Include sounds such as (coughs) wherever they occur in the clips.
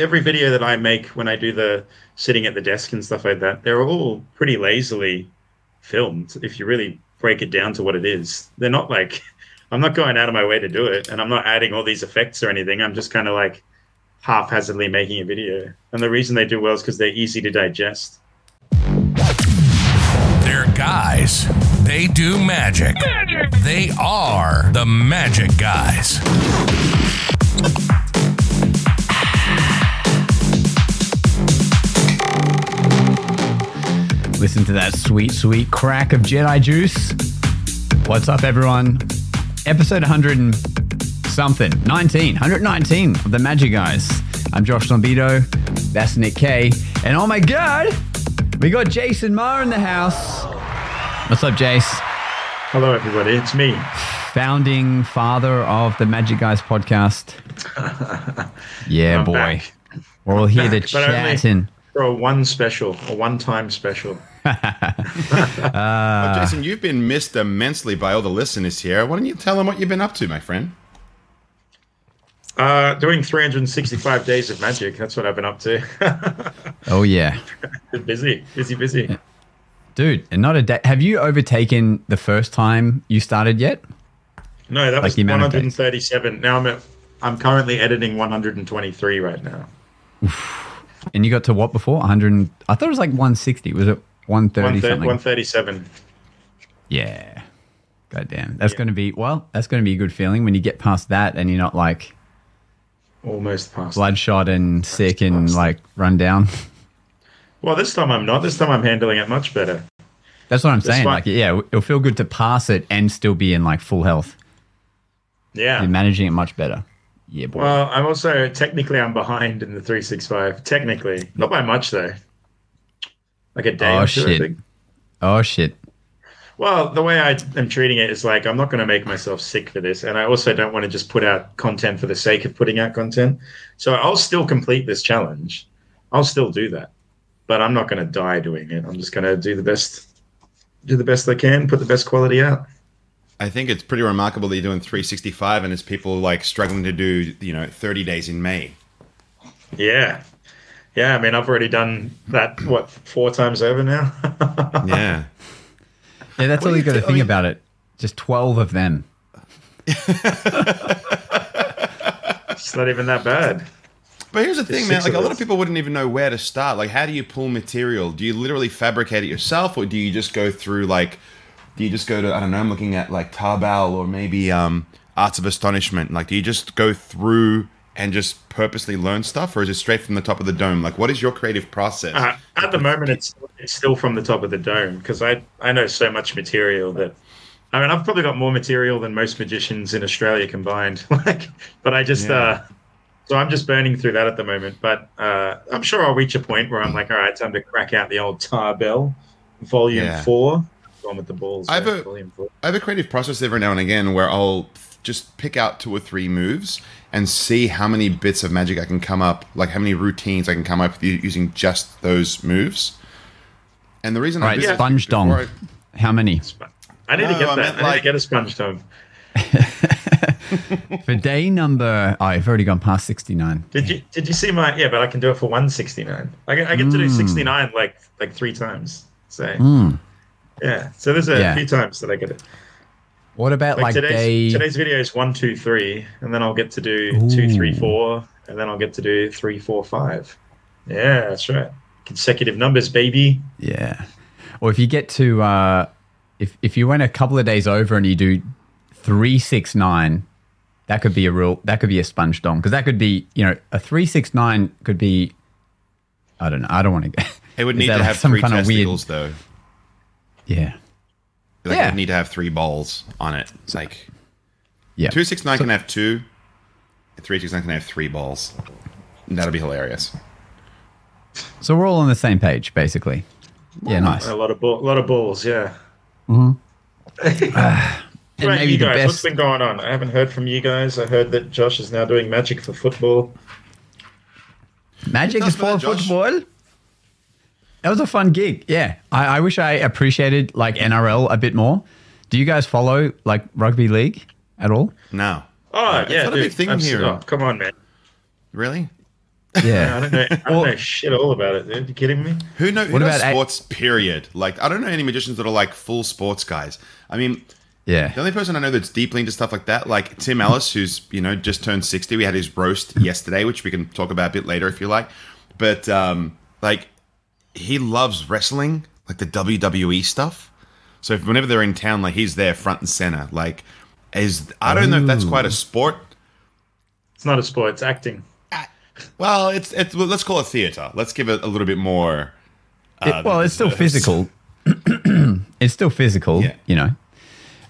every video that I make when I do the sitting at the desk and stuff like that, they're all pretty lazily filmed. If you really break it down to what it is, they're not like (laughs) I'm not going out of my way to do it, and I'm not adding all these effects or anything. I'm just kind of like haphazardly making a video. And the reason they do well is because they're easy to digest. They're guys. They do magic. magic. They are the magic guys. Listen to that sweet, sweet crack of Jedi juice. What's up, everyone? Episode 100 and something, 19, 119 of the Magic Guys. I'm Josh Norbido. That's Nick Kay. And oh my God, we got Jason Maher in the house. What's up, Jace? Hello, everybody. It's me. Founding father of the Magic Guys podcast. (laughs) yeah, I'm boy. back. We're all here to Back, only- chat and For a one special, a one-time special. Well, (laughs) Jason, you've been missed immensely by all the listeners here. Why don't you tell them what you've been up to, my friend? Uh, doing 365 days of magic. That's what I've been up to. (laughs) oh yeah. (laughs) Busy, busy, busy. Dude, and not a day. Have you overtaken the first time you started yet? No, that Like was the amount of days. 137. Now I'm at, I'm currently editing 123 right now. And you got to what before? 100. I thought it was like 160. Was it 130 130 something? 137. Yeah. God damn. That's Yeah. going to be, well, that's going to be a good feeling when you get past that and you're not like Almost past. bloodshot and sick and past. like run down. (laughs) Well, this time I'm not. This time I'm handling it much better. That's what I'm saying. fine. Like, yeah, it'll feel good to pass it and still be in like full health. Yeah. You're managing it much better. Yeah, boy. Well, I'm also technically I'm behind in the 365. Technically, not by much though. Like a day Oh, or two, I shit. think. oh, shit. Well, the way I am treating it is like I'm not going to make myself sick for this, and I also don't want to just put out content for the sake of putting out content. So I'll still complete this challenge. I'll still do that, but I'm not going to die doing it. I'm just going to do the best, do the best I can, put the best quality out. I think it's pretty remarkable that you're doing 365 and there's people like struggling to do, you know, 30 days in May. Yeah, yeah. I mean, I've already done that what four times over now. (laughs) Yeah. Yeah, that's all you you got to think mean- about it. Just 12 of them. (laughs) it's not even that bad. But here's the thing, man. Like a lot of people wouldn't even know where to start. Like, how do you pull material? Do you literally fabricate it yourself, or do you just go through like, do you just go to I don't know? I'm looking at like Tarbell or maybe um, Arts of Astonishment. Like, do you just go through and just purposely learn stuff, or is it straight from the top of the dome? Like, what is your creative process? Uh, at the moment, it's it's still from the top of the dome because I I know so much material that I mean I've probably got more material than most magicians in Australia combined. (laughs) like, but I just Yeah. uh, so I'm just burning through that at the moment. But uh, I'm sure I'll reach a point where I'm like, all right, time to crack out the old Tarbell, volume Yeah. four. Going with the balls. I've yeah, a- volume four. I have a creative process every now and again where I'll just pick out two or three moves and see how many bits of magic I can come up, like how many routines I can come up with u- using just those moves. And the reason All I right, did this sponge dong. I- How many? I need to get I that. meant I need like- to get a sponge tone. (laughs) For day number, oh, I've already gone past 69. Did you did you see my yeah? But I can do it for 169. I get, I get to do 69 like like three times. So Mm. yeah. So there's a Yeah. few times that I get it. What about Like, like, today's day? today's video is one two three, and then I'll get to do two three Ooh. four, and then I'll get to do three four five. Yeah, that's right. Consecutive numbers, baby. Yeah. Or if you get to, uh, if if you went a couple of days over and you do three six nine, that could be a real. That could be a sponge dong because that could be, you know, a three six nine could be. I don't know. I don't want to. (laughs) It would need to like have some three kind of weird- though. Yeah. Like, Yeah. it would need to have three balls on it. It's like Yeah. two six nine can have two, and three six nine can have three balls. That'd be hilarious. So we're all on the same page, basically. Yeah, nice. A lot of ball, a lot of balls. Yeah. Mm-hmm. (laughs) Ah, and Right, maybe you the guys, what's best. been going on? I haven't heard from you guys. I heard that Josh is now doing magic for football. Magic is for it, Josh. football. That was a fun gig. Yeah. I, I wish I appreciated like NRL a bit more. Do you guys follow like rugby league at all? No. Oh It's yeah, not a big thing I'm here. oh, come on, man. Really? I Yeah. don't know. I don't know shit all about it. Dude. you kidding me? Who know? Who What knows about a- sports? period. Like I don't know any magicians that are like full sports guys. I mean, Yeah. the only person I know that's deeply into stuff like that, like Tim Ellis, who's you know just turned sixty. We had his roast yesterday, which we can talk about a bit later if you like. But um, like, he loves wrestling, like the WWE stuff. So if, whenever they're in town, like he's there front and center. Like, is I don't know if that's quite a sport. It's not a sport. It's acting. Well, it's it's well, let's call it theater. Let's give it a little bit more. It- uh, well, it's still physical. (clears throat) it's still physical, Yeah. you know.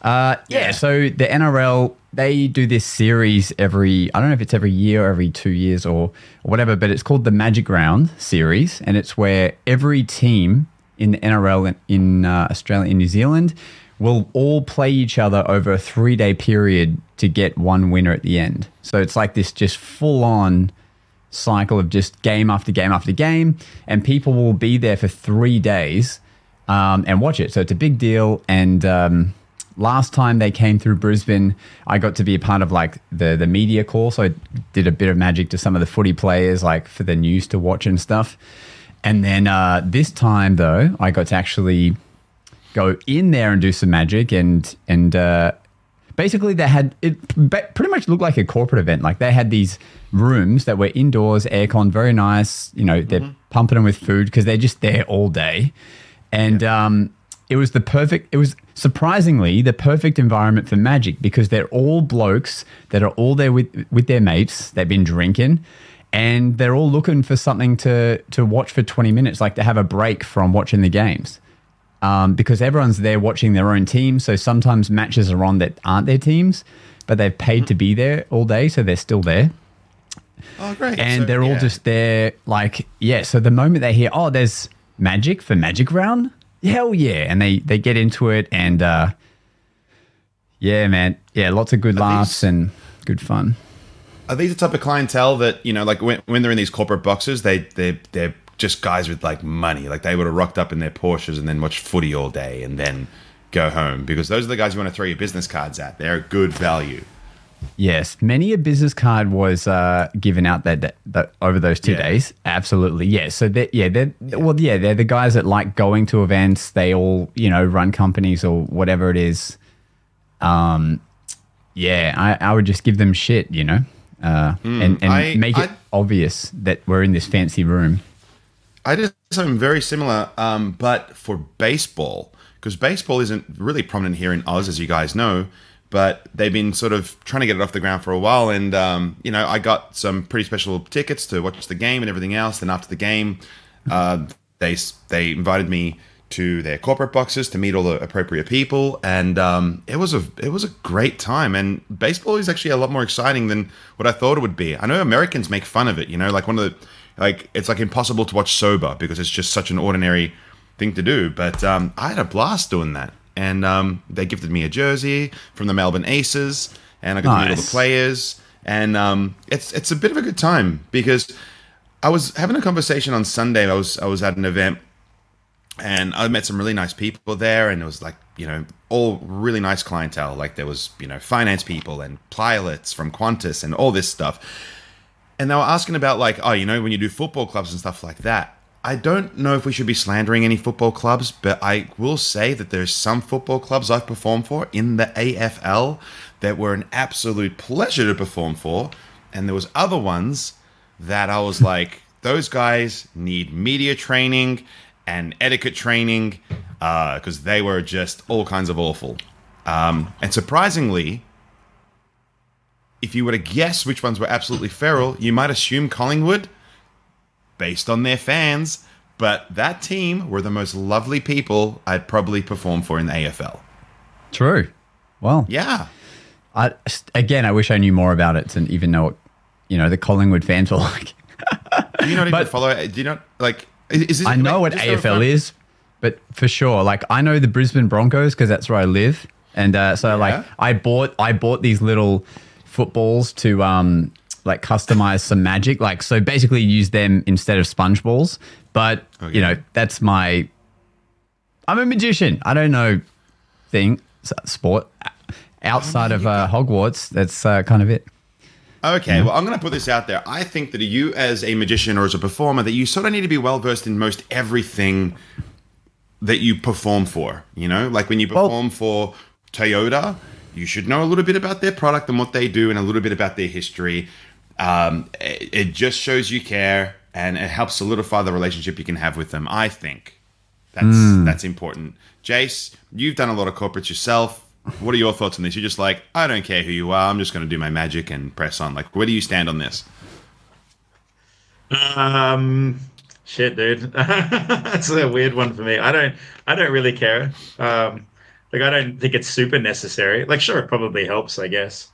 Uh, yeah, Yeah. so the NRL they do this series every I don't know if it's every year or every two years or, whatever, but it's called the Magic Round series, and it's where every team in the NRL in, in uh, Australia and New Zealand will all play each other over a three day period to get one winner at the end. So it's like this just full on cycle of just game after game after game, and people will be there for three days um, and watch it. So it's a big deal. And um, last time they came through Brisbane, I got to be a part of like the the media call. So I did a bit of magic to some of the footy players, like for the news to watch and stuff. And then uh, this time though, I got to actually go in there and do some magic and and uh, basically they had it pretty much looked like a corporate event like they had these rooms that were indoors aircon very nice you know they're pumping them with food because they're just there all day and um, it was the perfect it was surprisingly the perfect environment for magic because they're all blokes that are all there with with their mates they've been drinking and they're all looking for something to to watch for 20 minutes like to have a break from watching the games um, because everyone's there watching their own team. So sometimes matches are on that aren't their teams, but they've paid to be there all day, so they're still there. Oh, great! And So, they're all yeah. just there, like, yeah. So the moment they hear, oh, there's magic for Magic Round, hell yeah, and they they get into it, and uh, yeah, man, yeah, lots of good laughs these- and good fun. Are these the type of clientele that you know, like when, when they're in these corporate boxes, they they they're just guys with like money, like they would have rocked up in their Porsches and then watched footy all day and then go home because those are the guys you want to throw your business cards at. They're a good value. Yes, many a business card was uh, given out that, that, that over those two Yeah. days. Absolutely, yeah. So they yeah, they're well, yeah, they're the guys that like going to events. They all you know run companies or whatever it is. Um, yeah, I, I would just give them shit, you know, uh, and and Hmm, I- make it I- obvious that we're in this fancy room. I did something very similar, um, but for baseball, because baseball isn't really prominent here in Oz, as you guys know. But they've been sort of trying to get it off the ground for a while, and um, you know, I got some pretty special tickets to watch the game and everything else. Then after the game, uh, they they invited me to their corporate boxes to meet all the appropriate people, and um, it was a it was a great time. And baseball is actually a lot more exciting than what I thought it would be. I know Americans make fun of it, you know, like one of the like it's like impossible to watch sober because it's just such an ordinary thing to do. But um, I had a blast doing that, and um, they gifted me a jersey from the Melbourne Aces, and I got to meet all the players, and um, it's it's a bit of a good time because I was having a conversation on Sunday. I was I was at an event and I met some really nice people there, and it was like you know all really nice clientele. Like there was you know finance people and pilots from Qantas and all this stuff, and they were asking about like oh you know when you do football clubs and stuff like that. I don't know if we should be slandering any football clubs, but I will say that there's some football clubs I've performed for in the AFL that were an absolute pleasure to perform for, and there was other ones that I was like, those guys need media training and etiquette training because they were just all kinds of awful. Um, and surprisingly, if you were to guess which ones were absolutely feral, you might assume Collingwood based on their fans. But that team were the most lovely people I'd probably perform for in the AFL. True. Well, Yeah. I, again, I wish I knew more about it to even know what you know the Collingwood fans were (laughs) like. Do you not even But- follow? Do you not like? Is, is this, I know what AFL is, but for sure, like I know the Brisbane Broncos because that's where I live, and uh, so like I bought I bought these little footballs to um like customize some magic, like so basically use them instead of sponge balls. But Okay. you know that's my I'm a magician. I don't know thing sport outside of uh, Hogwarts. That's uh, kind of it. Okay, well, I'm going to put this out there. I think that you, as a magician or as a performer, that you sort of need to be well versed in most everything that you perform for. You know, like when you Well- perform for Toyota, you should know a little bit about their product and what they do, and a little bit about their history. Um, it, it just shows you care, and it helps solidify the relationship you can have with them. I think that's that's important. Jace, you've done a lot of corporates yourself. What are your thoughts on this? You're just like, I don't care who you are. I'm just going to do my magic and press on. Like, where do you stand on this? Um, shit, dude. (laughs) That's a weird one for me. I don't, I don't really care. Um, like I don't think it's super necessary. Like, sure, it probably helps, I guess.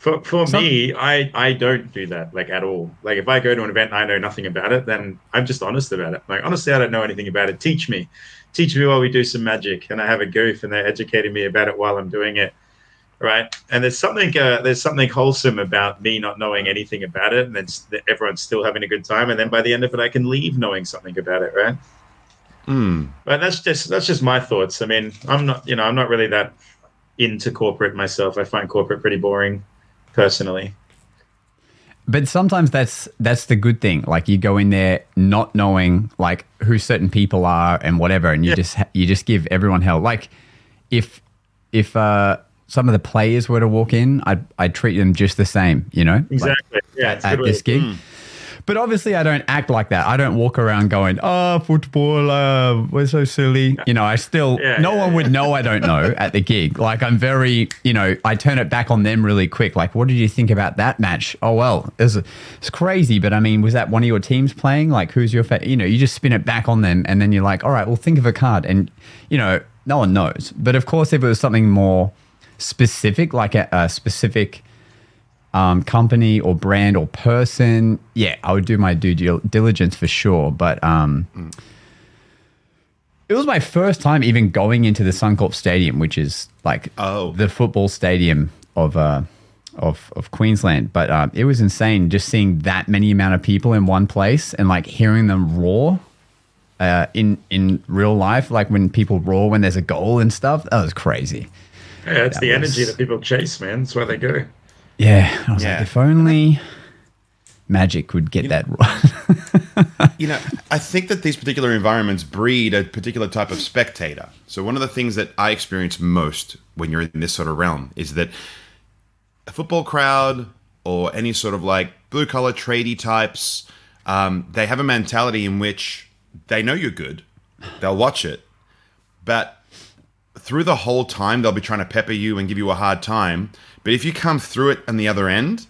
For for Some- me, I I don't do that like at all. Like if I go to an event and I know nothing about it, then I'm just honest about it. Like honestly, I don't know anything about it. Teach me, teach me while we do some magic, and I have a goof, and they're educating me about it while I'm doing it right? And there's something uh, there's something wholesome about me not knowing anything about it, and then s- everyone's still having a good time, and then by the end of it, I can leave knowing something about it, right? Hmm. But that's just that's just my thoughts. I mean, I'm not you know I'm not really that into corporate myself. I find corporate pretty boring, personally. But sometimes that's that's the good thing. Like you go in there not knowing like who certain people are and whatever, and you Yeah. just you just give everyone hell. Like if if uh, some of the players were to walk in, I'd I'd treat them just the same. You know, Like, Exactly. yeah. It's a at this to- gig. But obviously, I don't act like that. I don't walk around going, "Oh, football, uh, we're so silly." You know, I still Yeah, no yeah, one yeah. would know I don't know at the gig. Like I'm very, you know, I turn it back on them really quick. Like, what did you think about that match? Oh well, it's it's crazy, but I mean, was that one of your teams playing? Like, who's your fa-? You know, you just spin it back on them, and then you're like, "All right, well, think of a card," and you know, no one knows. But of course, if it was something more specific, like a, a specific um, company or brand or person, yeah, I would do my due diligence for sure. But um, it was my first time even going into the Suncorp Stadium, which is like Oh. the football stadium of uh, of of Queensland. But um, it was insane just seeing that many amount of people in one place and like hearing them roar. Uh, in in real life, like when people roar when there's a goal and stuff, that was crazy. Yeah, it's That the was- energy that people chase, man. That's why they go. Yeah, I was Yeah. like, if only Magic would get that right. (laughs) you know, I think that these particular environments breed a particular type of spectator. So one of the things that I experience most when you're in this sort of realm is that a football crowd or any sort of like blue collar tradie types, um, they have a mentality in which they know you're good, they'll watch it, but through the whole time they'll be trying to pepper you and give you a hard time. But if you come through it on the other end,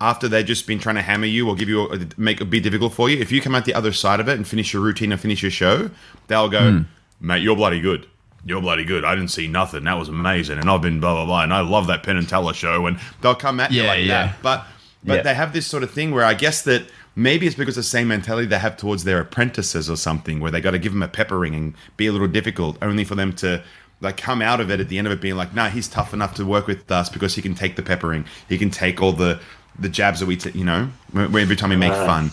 after they've just been trying to hammer you or give you a, make it be difficult for you, if you come out the other side of it and finish your routine and finish your show, they'll go, hmm. mate, you're bloody good. You're bloody good. I didn't see nothing. That was amazing. And I've been blah blah blah. And I love that Penn and Teller show. And they'll come at you like yeah. that. But but Yeah. they have this sort of thing where I guess that maybe it's because the same mentality they have towards their apprentices or something, where they got to give them a peppering and be a little difficult, only for them to like come out of it at the end of it being like, nah, he's tough enough to work with us because he can take the peppering, he can take all the the jabs that we, t- you know, every time we make fun.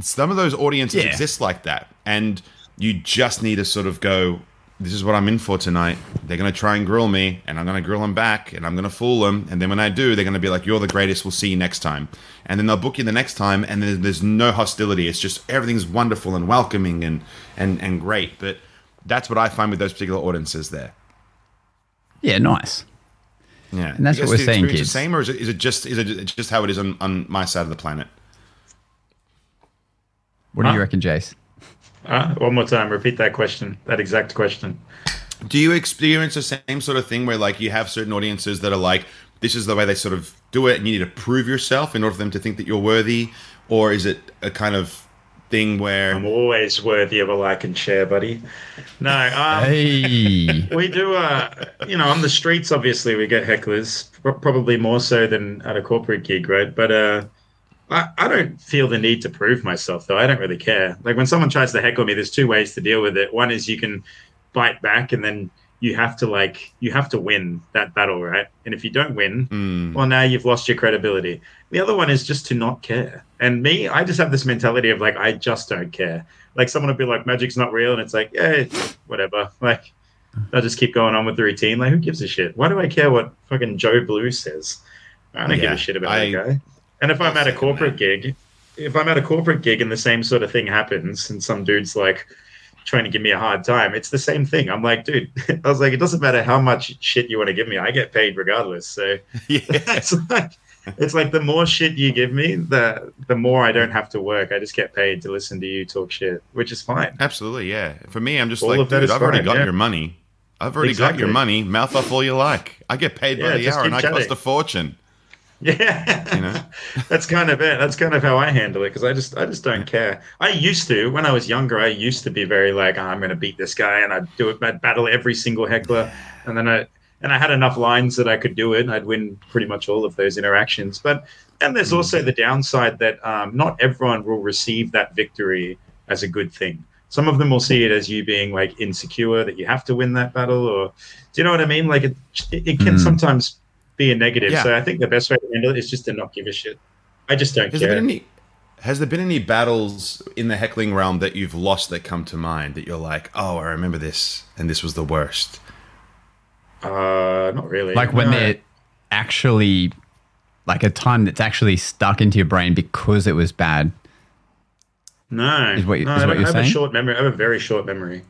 Some of those audiences Yeah. exist like that, and you just need to sort of go. This is what I'm in for tonight. They're going to try and grill me, and I'm going to grill them back, and I'm going to fool them. And then when I do, they're going to be like, "You're the greatest. We'll see you next time." And then they'll book you the next time, and then there's no hostility. It's just everything's wonderful and welcoming and and and great. But that's what I find with those particular audiences there. yeah, nice. Yeah, And that's You what we're the saying, experience kids. The same, or is it, is it just is it just how it is on, on my side of the planet? What do you reckon, Jace? Uh, one more time. Repeat that question. That exact question. Do you experience the same sort of thing where like you have certain audiences that are like this is the way they sort of do it and you need to prove yourself in order for them to think that you're worthy or is it a kind of thing where I'm always worthy of a like and share, buddy. No, um, Hey, we do. Uh, you know, on the streets, obviously, we get hecklers, probably more so than at a corporate gig, right? But uh, I, I don't feel the need to prove myself, though. I don't really care. Like when someone tries to heckle me, there's two ways to deal with it. One is you can bite back, and then you have to like you have to win that battle, right? And if you don't win, Hmm. well, now you've lost your credibility. The other one is just to not care. And me, I just have this mentality of like, I just don't care. Like someone would be like, magic's not real. And it's like, yeah, whatever. Like, I'll just keep going on with the routine. Like, who gives a shit? Why do I care what fucking Joe Blue says? I don't give a shit about I- that guy. And if I'm at a corporate that. gig, if I'm at a corporate gig and the same sort of thing happens, and some dude's like trying to give me a hard time, it's the same thing. I'm like, dude, (laughs) I was like, it doesn't matter how much shit you want to give me, I get paid regardless. So (laughs) (laughs) yeah. it's like it's like the more shit you give me, the the more I don't have to work. I just get paid to listen to you talk shit, which is fine. Absolutely, yeah. For me, I'm just All like, dude, I've already got yeah. your money. I've already got your money. Mouth off all you like. I get paid by Yeah, the hour, and I cost a fortune. (laughs) Yeah, You know? that's kind of it. That's kind of how I handle it because I just I just don't care. I used to when I was younger. I used to be very like "Oh, I'm going to beat this guy, and I'd do it. I'd battle every single heckler, and then I and I had enough lines that I could do it. and I'd win pretty much all of those interactions. But and there's also the downside that um, not everyone will receive that victory as a good thing. Some of them will see it as you being like insecure that you have to win that battle, or do you know what I mean? Like it, it can Mm. sometimes be a negative. Yeah. So I think the best way to handle it is just to not give a shit. I just don't Has care. been any? Has there been any battles in the heckling realm that you've lost that come to mind that you're like, oh, I remember this, and this was the worst? uh, not really. Like when No. they're actually like a time that's actually stuck into your brain because it was bad. no, is what you- no, is I, what don't- you're I have a saying? short memory. I have a very short memory.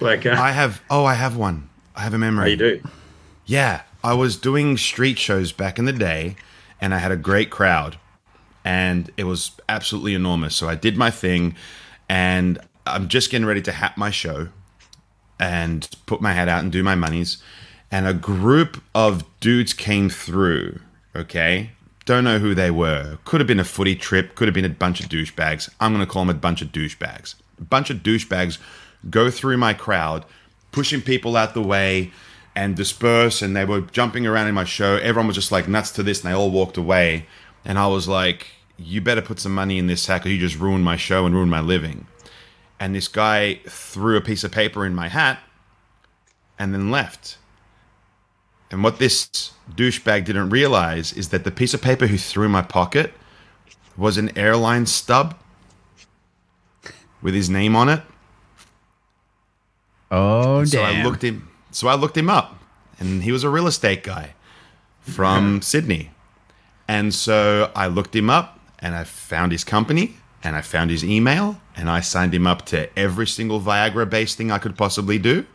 Like uh, I have. Oh, I have one. I have a memory. how you do? Yeah, I was doing street shows back in the day, and I had a great crowd, and it was absolutely enormous. So I did my thing, and I'm just getting ready to hat my show, and put my hat out and do my monies, and a group of dudes came through. Okay, don't know who they were. Could have been a footy trip. Could have been a bunch of douchebags. I'm gonna call them a bunch of douchebags. A bunch of douchebags go through my crowd, pushing people out the way and disperse and they were jumping around in my show everyone was just like nuts to this and they all walked away and i was like you better put some money in this sack or you just ruined my show and ruined my living and this guy threw a piece of paper in my hat and then left and what this douchebag didn't realize is that the piece of paper he threw in my pocket was an airline stub with his name on it Oh so damn! I looked him. So I looked him up, and he was a real estate guy from Sydney. And so I looked him up, and I found his company, and I found his email, and I signed him up to every single Viagra-based thing I could possibly do.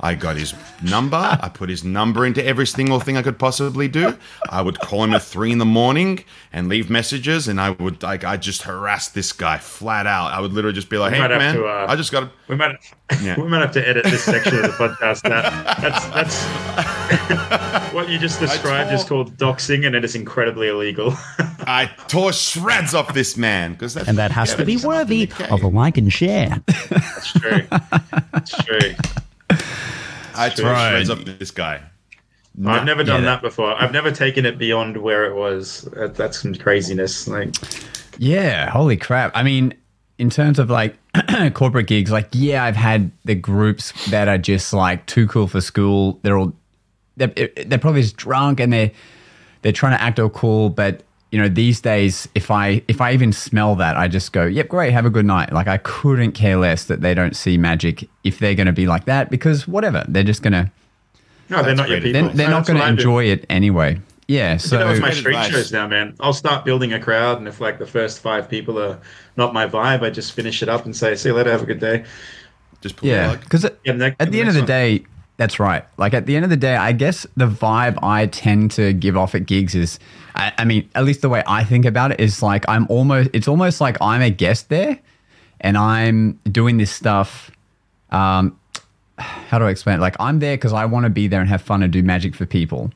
I got his number. I put his number into every single thing I could possibly do. I would call him at three in the morning and leave messages, and I would like I just harass this guy flat out. I would literally just be like, We "Hey might have man, to, uh, I just got to." We might Yeah. (laughs) we might have to edit this section of the podcast. That that's that's (laughs) what you just described is called doxing, and it is incredibly illegal. (laughs) I tore shreds off this man because and that has yeah, to be worthy of a like and share. (laughs) That's true. That's true. I tore Right. shreds off this guy. I've never done Yeah. that before. I've never taken it beyond where it was. Uh, that's some craziness. Like, Yeah, holy crap. I mean, in terms of like (clears throat) corporate gigs, like yeah, I've had the groups that are just like too cool for school. They're all they're, they're probably just drunk and they're they're trying to act all cool, but you know, these days if I if I even smell that, I just go, "Yep, great, have a good night." Like I couldn't care less that they don't see magic if they're going to be like that because whatever, they're just going to no, they're not your people. they're, they're No, not going to I do. enjoy it anyway. Yeah, so that was my Great street advice. shows now, man. I'll start building a crowd, and if like the first five people are not my vibe, I just finish it up and say, "See you later, have a good day." Just pull Yeah, because at, Yeah, at the end of the one. day, that's right. Like at the end of the day, I guess the vibe I tend to give off at gigs is, I, I mean, at least the way I think about it is like I'm almost. It's almost like I'm a guest there, and I'm doing this stuff. Um, how do I explain it? Like I'm there because I want to be there and have fun and do magic for people.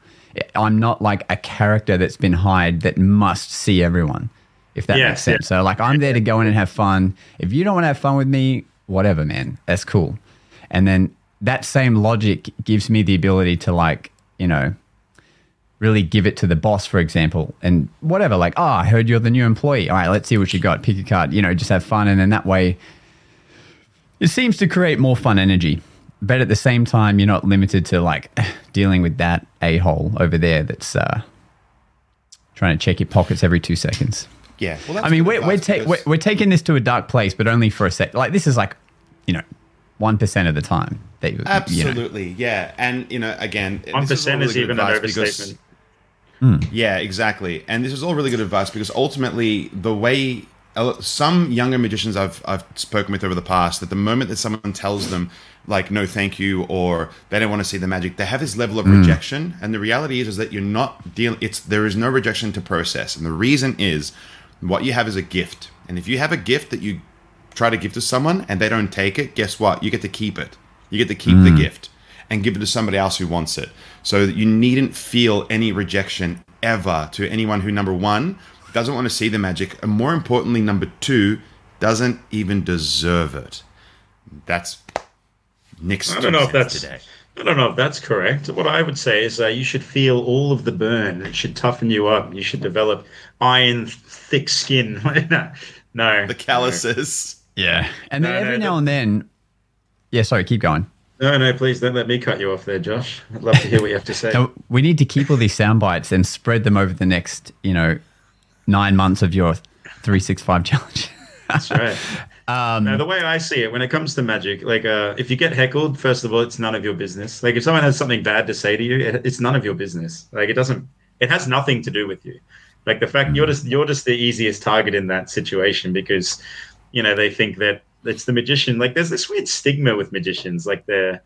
I'm not like a character that's been hired that must see everyone. If that Yeah, makes sense. yeah. So like I'm there to go in and have fun. If you don't want to have fun with me, whatever, man. That's cool. And then that same logic gives me the ability to like, you know, really give it to the boss, for example, and whatever, like, oh, I heard you're the new employee. All right, let's see what you got. Pick a card, you know, just have fun. And then that way it seems to create more fun energy. But at the same time, you're not limited to like (sighs) dealing with that a hole over there that's uh, trying to check your pockets every two seconds. Yeah. Well, that's I mean, we're we're, ta- we're we're taking this to a dark place, but only for a sec. Like this is like, you know, one percent of the time. That you, You know. absolutely yeah, and you know again, One this is all is even an advice overstatement. Yeah, exactly. And this is all really good advice because ultimately, the way uh, some younger magicians I've I've spoken with over the past, that the moment that someone tells them like no thank you or they don't want to see the magic, they have this level of hmm. rejection. And the reality is is that you're not dealing. It's there is no rejection to process, and the reason is what you have is a gift. And if you have a gift that you try to give to someone and they don't take it, guess what? You get to keep it. You get to keep the hmm. gift and give it to somebody else who wants it. So that you needn't feel any rejection ever to anyone who, number one, doesn't want to see the magic, and more importantly, number two, doesn't even deserve it. That's Nick's I don't know if that's today. I don't know if that's correct. What I would say is uh, you should feel all of the burn. It should toughen you up. You should develop iron, thick skin. (laughs) no, no, The calluses. Yeah. And then No, no, every the- now and then, yeah, sorry, keep going. No, no. Please don't let me cut you off there, Josh. I'd love to hear what you have to say. (laughs) Now, we need to keep all these sound bites and spread them over the next, you know, nine months of your 365 challenge. That's right. (laughs) Um, no, the way I see it, when it comes to magic, like uh, if you get heckled, first of all, it's none of your business. Like if someone has something bad to say to you, it, it's none of your business. Like it doesn't, it has nothing to do with you. Like the fact you're just you're just the easiest target in that situation because, you know, they think that it's the magician. Like there's this weird stigma with magicians, like they're,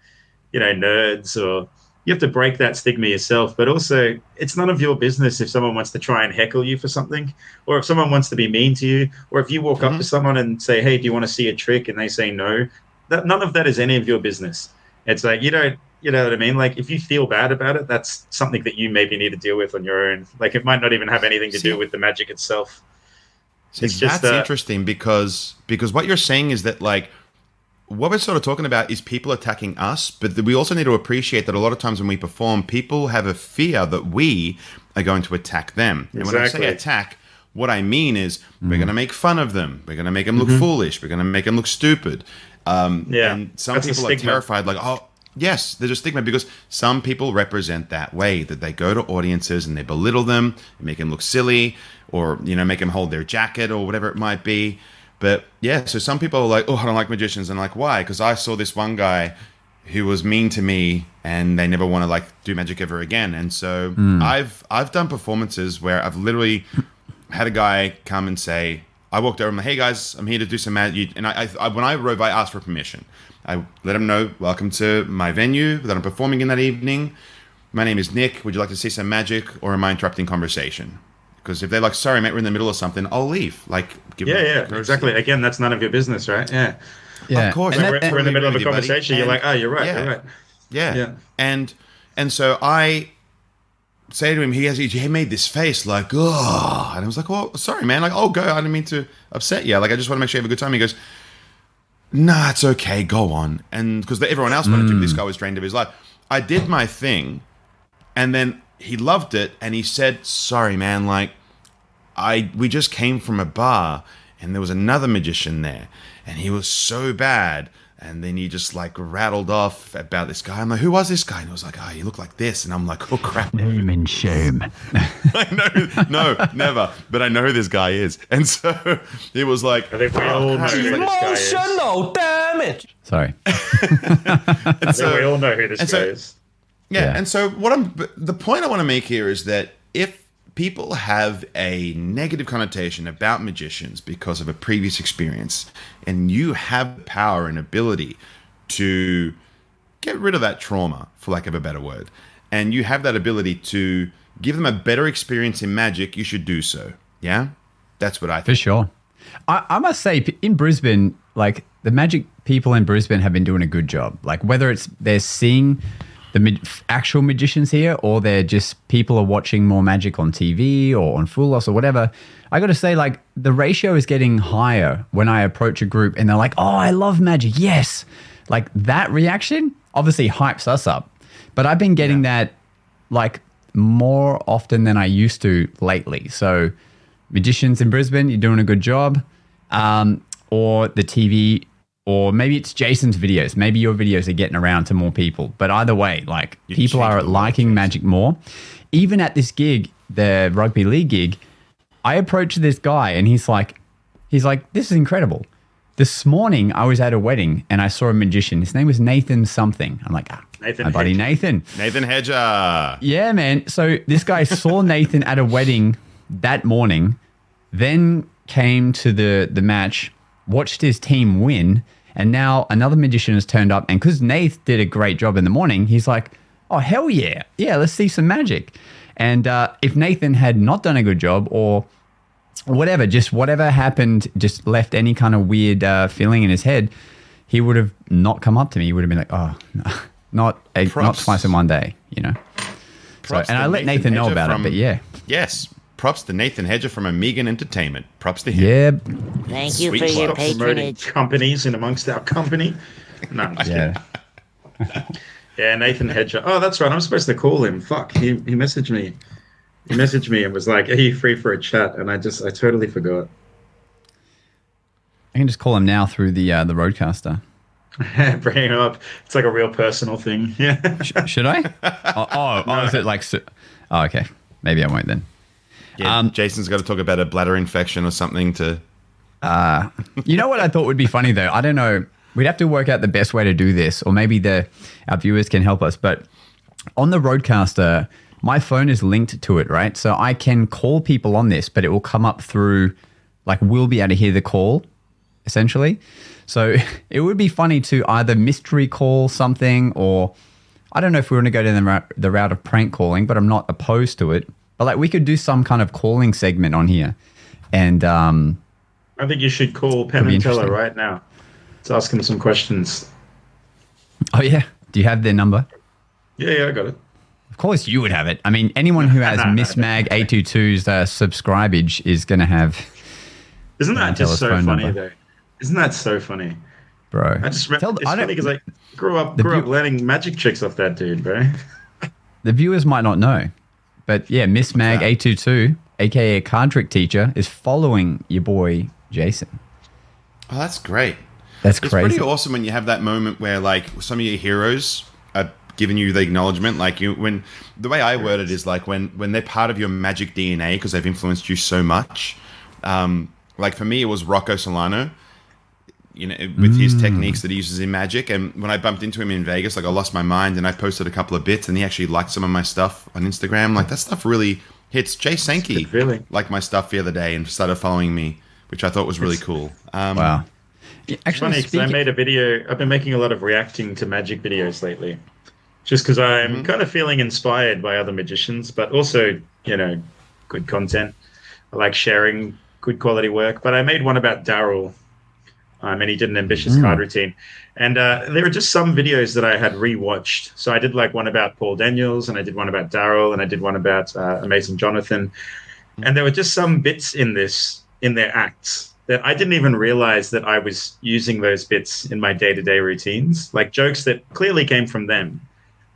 you know, nerds or you have to break that stigma yourself. But also, it's none of your business if someone wants to try and heckle you for something, or if someone wants to be mean to you, or if you walk up to mm-hmm. someone and say, "Hey, do you want to see a trick?" and they say no. That none of that is any of your business. It's like you don't, you know what I mean? Like if you feel bad about it, that's something that you maybe need to deal with on your own. Like it might not even have anything to See- do with the magic itself. See, It's that's interesting because because what you're saying is that like what we're sort of talking about is people attacking us, but we also need to appreciate that a lot of times when we perform, people have a fear that we are going to attack them. And when I say attack, what I mean is we're going to make fun of them. We're going to make them look foolish. We're going to make them look stupid. Um, Mm-hmm. Yeah, and some people are terrified, like, oh, yes, there's a stigma because some people represent that way that they go to audiences and they belittle them, make them look silly, or you know, make them hold their jacket or whatever it might be. But yeah, so some people are like, oh, I don't like magicians, and like, why? Because I saw this one guy who was mean to me, and they never want to like do magic ever again. And so hmm. I've I've done performances where I've literally had a guy come and say, I walked over and I'm like, hey guys, I'm here to do some magic. And I, I, when I arrived, I asked for permission. I let him know, welcome to my venue that I'm performing in that evening. My name is Nick. Would you like to see some magic or am I interrupting conversation? Because if they're like, sorry, mate, we're in the middle of something, I'll leave. Like, give Yeah, them yeah, courtesy. exactly. Again, that's none of your business, right? Yeah. yeah. Of course. And We're, that- we're in the middle of a Agree with you, buddy. conversation. You're like, oh, you're right. yeah. You're right. Yeah. Yeah. And and so I say to him, he has he made this face like, oh, and I was like, well, sorry, man, like, oh, go. I didn't mean to upset you. Like, I just want to make sure you have a good time. He goes, nah, it's okay, go on. And because everyone else wanted to, this hmm. guy was drained of his life. I did my thing, and then he loved it, and he said, sorry, man, like, I we just came from a bar and there was another magician there and he was so bad and then he just like rattled off about this guy. I'm like, who was this guy? And he was like, oh, he looked like this. And I'm like, oh crap. Name and shame. (laughs) I know, no, never. But I know who this guy is. And so it was like, I think we all oh, know who this guy is. Emotional damage. Sorry. (laughs) And I think so- we all know who this guy so- is. Yeah, Yeah. and so what I'm the point I want to make here is that if people have a negative connotation about magicians because of a previous experience and you have the power and ability to get rid of that trauma for lack of a better word and you have that ability to give them a better experience in magic you should do so yeah that's what i For sure. I, I must say, in Brisbane, like the magic people in Brisbane have been doing a good job. Like whether it's they're seeing the mag- actual magicians here or they're just people are watching more magic on TV or on Fool Us or whatever. I got to say, like the ratio is getting higher when I approach a group and they're like, "Oh, I love magic." Yes, like that reaction obviously hypes us up. But I've been getting that like more often than I used to lately. So, magicians in Brisbane, you're doing a good job. Um, or the TV, or maybe it's Jason's videos. Maybe your videos are getting around to more people. But either way, like You people are liking magic more. Even at this gig, the rugby league gig, I approached this guy and he's like, he's like, this is incredible. this morning I was at a wedding and I saw a magician. His name was Nathan something. I'm like, ah, Nathan my buddy Hedge. Nathan. Nathan Hedger. Yeah, man. So this guy saw (laughs) Nathan at a wedding that morning, then came to the the match, watched his team win, and now another magician has turned up. And because Nath did a great job in the morning, he's like, "Oh hell yeah, yeah, let's see some magic." And uh, if Nathan had not done a good job, or whatever, just whatever happened, just left any kind of weird uh, feeling in his head, he would have not come up to me. He would have been like, "Oh, no, (laughs) not a, not twice in one day," you know. So, and I let Nathan, know about from- it, but yeah, Yes. Props to Nathan Hedger from Amigan Entertainment. Props to him. yeah, Thank you Sweet for your club. Promoting patronage. companies in amongst our company. No, I'm just yeah. Yeah, Nathan Hedger. Oh, that's right. I'm supposed to call him. Fuck. He he messaged me. He messaged me and was like, "Are you free for a chat?" And I just I totally forgot. I can just call him now through the uh, the RODECaster. (laughs) Bring him up. It's like a real personal thing. Yeah. (laughs) Sh- Should I? (laughs) oh, oh, oh, is it like? su- Oh, okay. Maybe I won't then. Yeah, Um, Jason's got to talk about a bladder infection or something to. You know what I thought would be funny though? I don't know. We'd have to work out the best way to do this, or maybe the our viewers can help us. But on the RODECaster, my phone is linked to it, right? So I can call people on this, but it will come up through, like we'll be able to hear the call, essentially. So (laughs) it would be funny to either mystery call something, or I don't know if we want to go down the route, the route of prank calling, but I'm not opposed to it. But like we could do some kind of calling segment on here, and um, I think you should call Penn and Teller right now. Let's ask him some questions. oh yeah, do you have their number? Yeah, yeah, I got it. Of course, you would have it. I mean, anyone who (laughs) has No, no, Mismag822's uh, subscribage is going to have, Isn't that just so funny number. though? Isn't that so funny? bro. I just remember it's I funny because I grew up grew up learning magic tricks off that dude, bro. the viewers might not know, but yeah, Miss Mag 822, aka card trick teacher, is following your boy Jason. Oh, that's great. That's It's crazy. pretty awesome when you have that moment where like some of your heroes are giving you the acknowledgement. Like you, when the way I word it is like when when they're part of your magic DNA because they've influenced you so much. Um, like for me, it was Rocco Silano. You know, with his techniques that he uses in magic, and when I bumped into him in Vegas, like I lost my mind, and I posted a couple of bits, and he actually liked some of my stuff on Instagram. Like that stuff really hits. Jay Sankey good feeling. liked my stuff the other day and started following me, which I thought was really cool. Um, wow. Yeah, Actually, funny because I made a video. I've been making a lot of reacting to magic videos lately, just because I'm kind of feeling inspired by other magicians, but also you know, good content. I like sharing good quality work. But I made one about Daryl, um, and he did an ambitious card routine. And uh, there are just some videos that I had rewatched. So I did like one about Paul Daniels, and I did one about Daryl, and I did one about uh, Amazing Jonathan. And there were just some bits in this in their acts that I didn't even realize that I was using those bits in my day to day routines, like jokes that clearly came from them,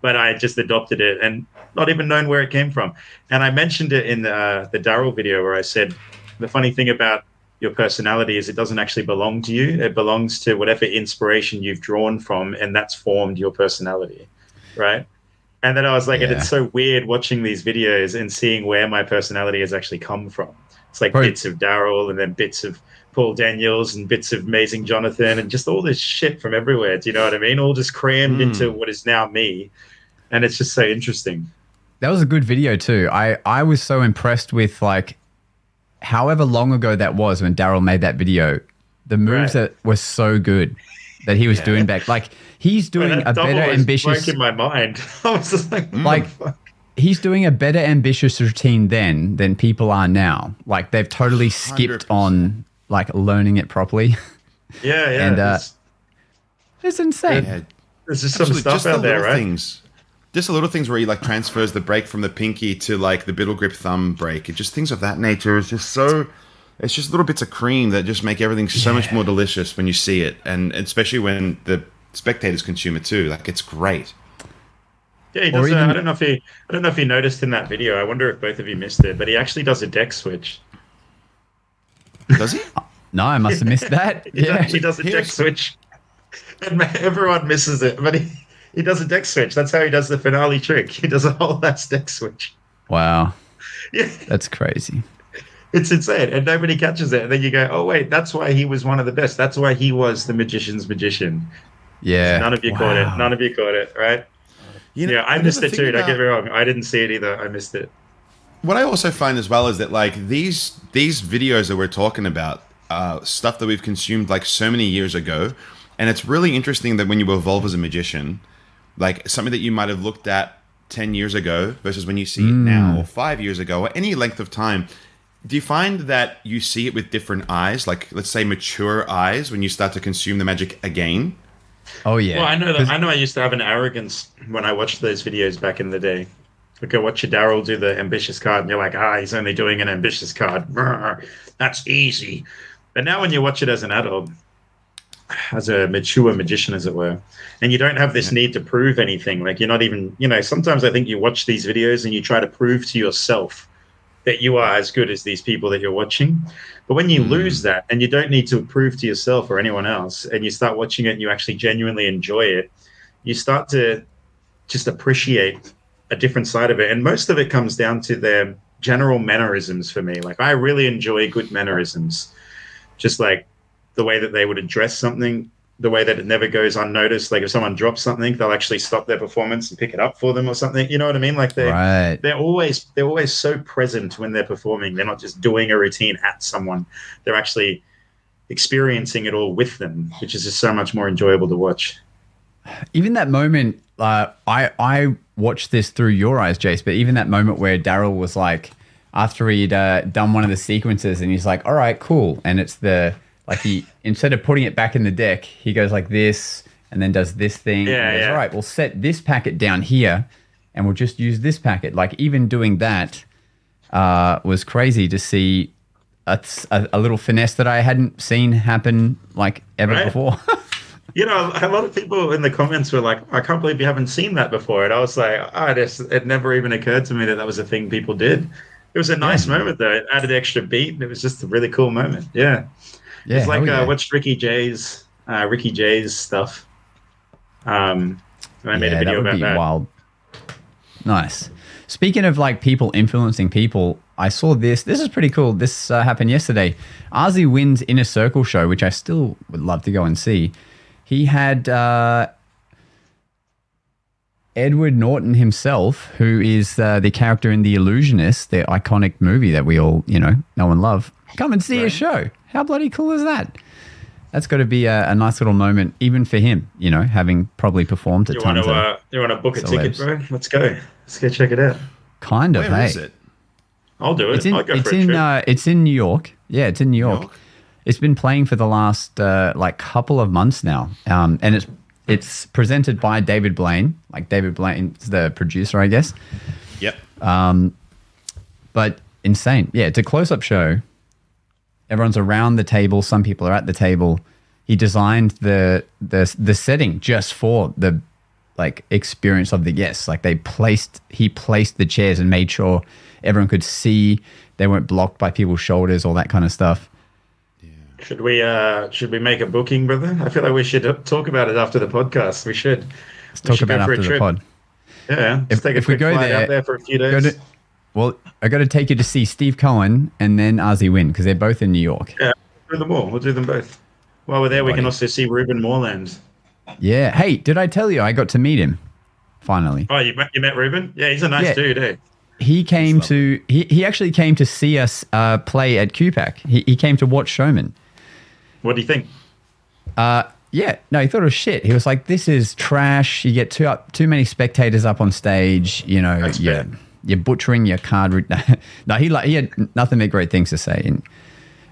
but I just adopted it and not even known where it came from. And I mentioned it in the, the Daryl video where I said the funny thing about your personality is it doesn't actually belong to you. It belongs to whatever inspiration you've drawn from, and that's formed your personality, right? And then I was like, and it's so weird watching these videos and seeing where my personality has actually come from. It's like Right. bits of Daryl and then bits of Paul Daniels and bits of Amazing Jonathan and just all this shit from everywhere. Do you know what I mean? All just crammed Hmm. into what is now me. And it's just so interesting. that was a good video too. I I was so impressed with like, however long ago that was when Daryl made that video, the moves Right. that were so good that he was doing back. Like he's doing When a better was ambitious. in my mind. (laughs) I was just like, Like- like, fuck? he's doing a better ambitious routine then than people are now. Like they've totally skipped 100%. on like learning it properly. (laughs) yeah, yeah. and, uh, there's, it's insane. yeah, there's just some Absolutely, stuff just the out there, right? Things. Just the little things where he like transfers the break from the pinky to like the middle grip thumb break. It just things of that nature is just so. It's just little bits of cream that just make everything so much more delicious when you see it, and especially when the spectators consume it too. Like it's great. Yeah, he Or does. uh, I don't know if he. I don't know if he noticed in that video. I wonder if both of you missed it, but he actually does a deck switch. Does he? No, I must have missed that. (laughs) He yeah. actually does a deck Here's- switch, and everyone misses it. But he, he does a deck switch. That's how he does the finale trick. He does a whole (laughs) ass deck switch. Wow. Yeah, That's crazy. It's insane, and nobody catches it. And then you go, "Oh wait, that's why he was one of the best. That's why he was the magician's magician." Yeah. None of you caught it. None of you caught it, right? You know, yeah, I you know missed it thing too. Don't get me wrong. I didn't see it either. I missed it. what I also find as well is that like these these videos that we're talking about, uh, stuff that we've consumed like so many years ago, and it's really interesting that when you evolve as a magician, like something that you might have looked at ten years ago versus when you see it now or five years ago or any length of time. Do you find that you see it with different eyes, like let's say mature eyes, when you start to consume the magic again? Oh yeah. Well, I know that. I know I used to have an arrogance when I watched those videos back in the day. Like I watch your Daryl do the ambitious card, and you're like, ah, he's only doing an ambitious card. Brr, (laughs) That's easy. But now, when you watch it as an adult, as a mature magician, as it were, and you don't have this need to prove anything. Like you're not even, you know. Sometimes I think you watch these videos and you try to prove to yourself that you are as good as these people that you're watching. But when you hmm. lose that and you don't need to prove to yourself or anyone else, and you start watching it and you actually genuinely enjoy it, you start to just appreciate a different side of it. And most of it comes down to their general mannerisms for me. Like I really enjoy good mannerisms, just like the way that they would address something, the way that it never goes unnoticed. Like if someone drops something, they'll actually stop their performance and pick it up for them or something. You know what I mean? Like they right. they're always they're always so present when they're performing. They're not just doing a routine at someone. They're actually experiencing it all with them, which is just so much more enjoyable to watch. even that moment, uh, I I watched this through your eyes, Jace. But even that moment where Daryl was like, after he'd uh, done one of the sequences, and he's like, "All right, cool," and it's the like he instead of putting it back in the deck, he goes like this, and then does this thing. Yeah, goes, yeah. All right, we'll set this packet down here, and we'll just use this packet. Like even doing that uh, was crazy to see. A, a, a little finesse that I hadn't seen happen like ever Right. before. (laughs) You know, a lot of people in the comments were like, "I can't believe you haven't seen that before," and I was like, "Oh, just it never even occurred to me that that was a thing people did." It was a nice moment though. It added extra beat, and it was just a really cool moment. Yeah, yeah, it's like uh, yeah. watched Ricky Jay's uh, Ricky Jay's stuff. Um, and I made a video that would about be that. wild. Nice. Speaking of like people influencing people, I saw this. This is pretty cool. This uh, happened yesterday. Asi Wind's Inner Circle show, which I still would love to go and see. He had uh, Edward Norton himself, who is uh, the character in The Illusionist, the iconic movie that we all you know know and love. Come and see a show. How bloody cool is that? That's got to be a, a nice little moment, even for him. You know, having probably performed at You Want to, of uh, you want to book a ticket, bro? Let's go. Let's go check it out. kind of. Where is hey. it? I'll do it. It's in I'll go it's for a in trip. uh, it's in New York. Yeah, it's in New York. York? It's been playing for the last uh, like couple of months now, um, and it's it's presented by David Blaine. Like David Blaine's the producer, I guess. Yep. Um, But insane. Yeah, it's a close up show. Everyone's around the table. Some people are at the table. He designed the the the setting just for the like experience of the guests. Like they placed he placed the chairs and made sure everyone could see they weren't blocked by people's shoulders, all that kind of stuff. Should we uh should we make a booking, brother? I feel like we should uh, talk about it after the podcast. We should. Let's talk about it after the pod. Yeah, let's If- take a if we go there, out there for a few Go days. To- well, I got to take you to see Steve Cohen and then Asi Wind because they're both in New York. Yeah, we'll do them all. We'll do them both. While we're there, we can also see Ruben Moreland. Yeah. Hey, did I tell you I got to meet him? Finally. Oh, you met, you met Ruben? Yeah, he's a nice Yeah. dude, eh? He came to he, he actually came to see us uh, play at QPAC. He, he came to watch Showman. What do you think? Yeah, no, he thought it was shit. He was like, "This is trash. You get too up, too many spectators up on stage. You know, That's you're, fair. You're butchering your card." (laughs) no, he like he had nothing but great things to say. And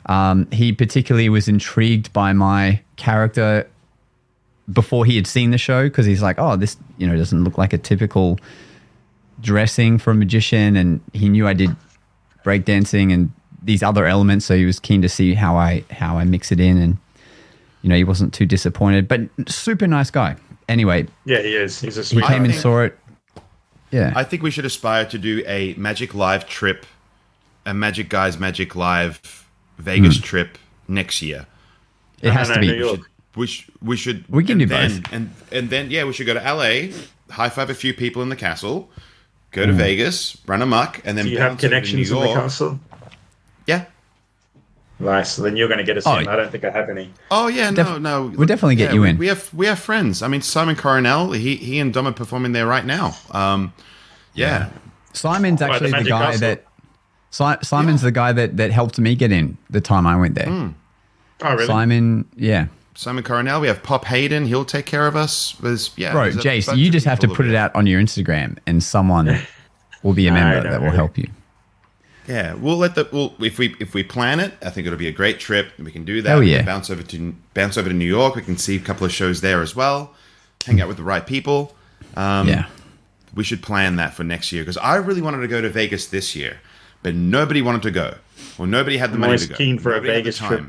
um, he particularly was intrigued by my character before he had seen the show because he's like, "Oh, this you know doesn't look like a typical dressing for a magician," and he knew I did breakdancing and these other elements, so he was keen to see how I how I mix it in and you know, he wasn't too disappointed, but super nice guy. Anyway, Yeah, he is. He's a he sweet. came and saw it. Yeah. I think we should aspire to do a Magic Live trip, a Magic Guys Magic Live Vegas trip next year. it has to no, be. New York. We should, we should We can and do then, both. and and then yeah, we should go to LA, high five a few people in the castle, go Mm. to Vegas, run amok, and then Do you have bounce over to connections New in the castle? Yeah, Nice. So then you're going to get us Oh, in. I don't think I have any. Oh yeah, no, Def- no. we'll definitely get yeah, you in. We have we have friends. I mean, Simon Coronel, he he and Dom are performing there right now. Um, yeah, Simon's the actually the, Magic guy Castle. that. Si- Simon's the guy that, that helped me get in the time I went there. Hmm. Oh, really? Simon, yeah. Simon Coronel. We have Pop Haydn. He'll take care of us. There's yeah, Bro, there's Jace, you just have to put it out on your Instagram and someone (laughs) will be a member know, that will really. help you. Yeah, we'll let the we'll, if we if we plan it, I think it'll be a great trip. We can do that. Hell We yeah. bounce over to bounce over to New York. We can see a couple of shows there as well. Hang out with the right people. Um, yeah. we should plan that for next year because I really wanted to go to Vegas this year, but nobody wanted to go. Well, nobody had the I'm money to go. keen for a Nobody had the Vegas trip.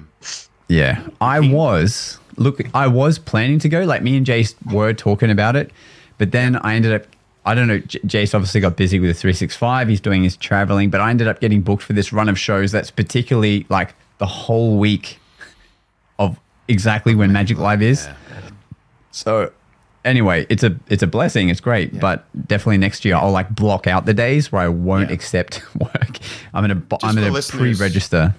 Yeah. I was, look, I was planning to go. Like me and Jace were talking about it, but then I ended up, I don't know, J- Jace obviously got busy with the 365. He's doing his traveling, but I ended up getting booked for this run of shows that's particularly like the whole week of exactly when Magic Live is. So anyway, it's a it's a blessing. It's great, but definitely next year I'll like block out the days where I won't Yeah. accept (laughs) work. I'm gonna bu- I'm gonna pre-register.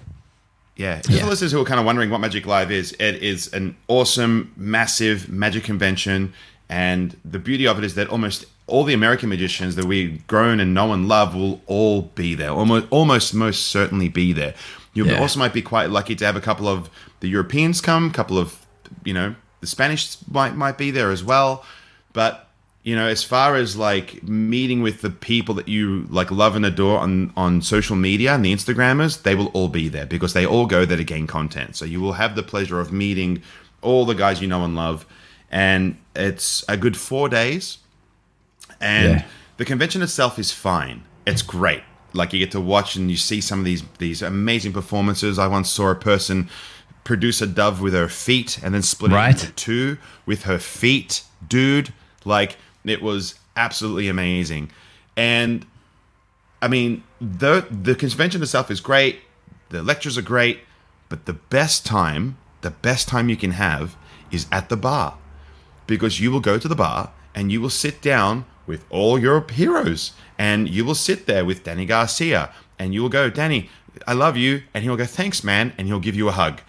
Yeah, just Yeah. for listeners who are kind of wondering what Magic Live is, it is an awesome, massive magic convention, and the beauty of it is that almost all the American magicians that we've grown and know and love will all be there. Almost, almost, most certainly be there. You Yeah. also might be quite lucky to have a couple of the Europeans come, a couple of, you know, the Spanish might might be there as well, but you know, as far as like meeting with the people that you like love and adore on on social media and the Instagrammers, they will all be there because they all go there to gain content. So you will have the pleasure of meeting all the guys you know and love, and it's a good four days. And Yeah. the convention itself is fine. It's great. Like you get to watch and you see some of these these amazing performances. I once saw a person produce a dove with her feet and then split Right. it into two with her feet, dude. Like it was absolutely amazing. And I mean, the the convention itself is great. The lectures are great, but the best time, the best time you can have is at the bar because you will go to the bar and you will sit down with all your heroes and you will sit there with Danny Garcia and you will go, Danny, I love you. And he'll go, thanks, man. And he'll give you a hug.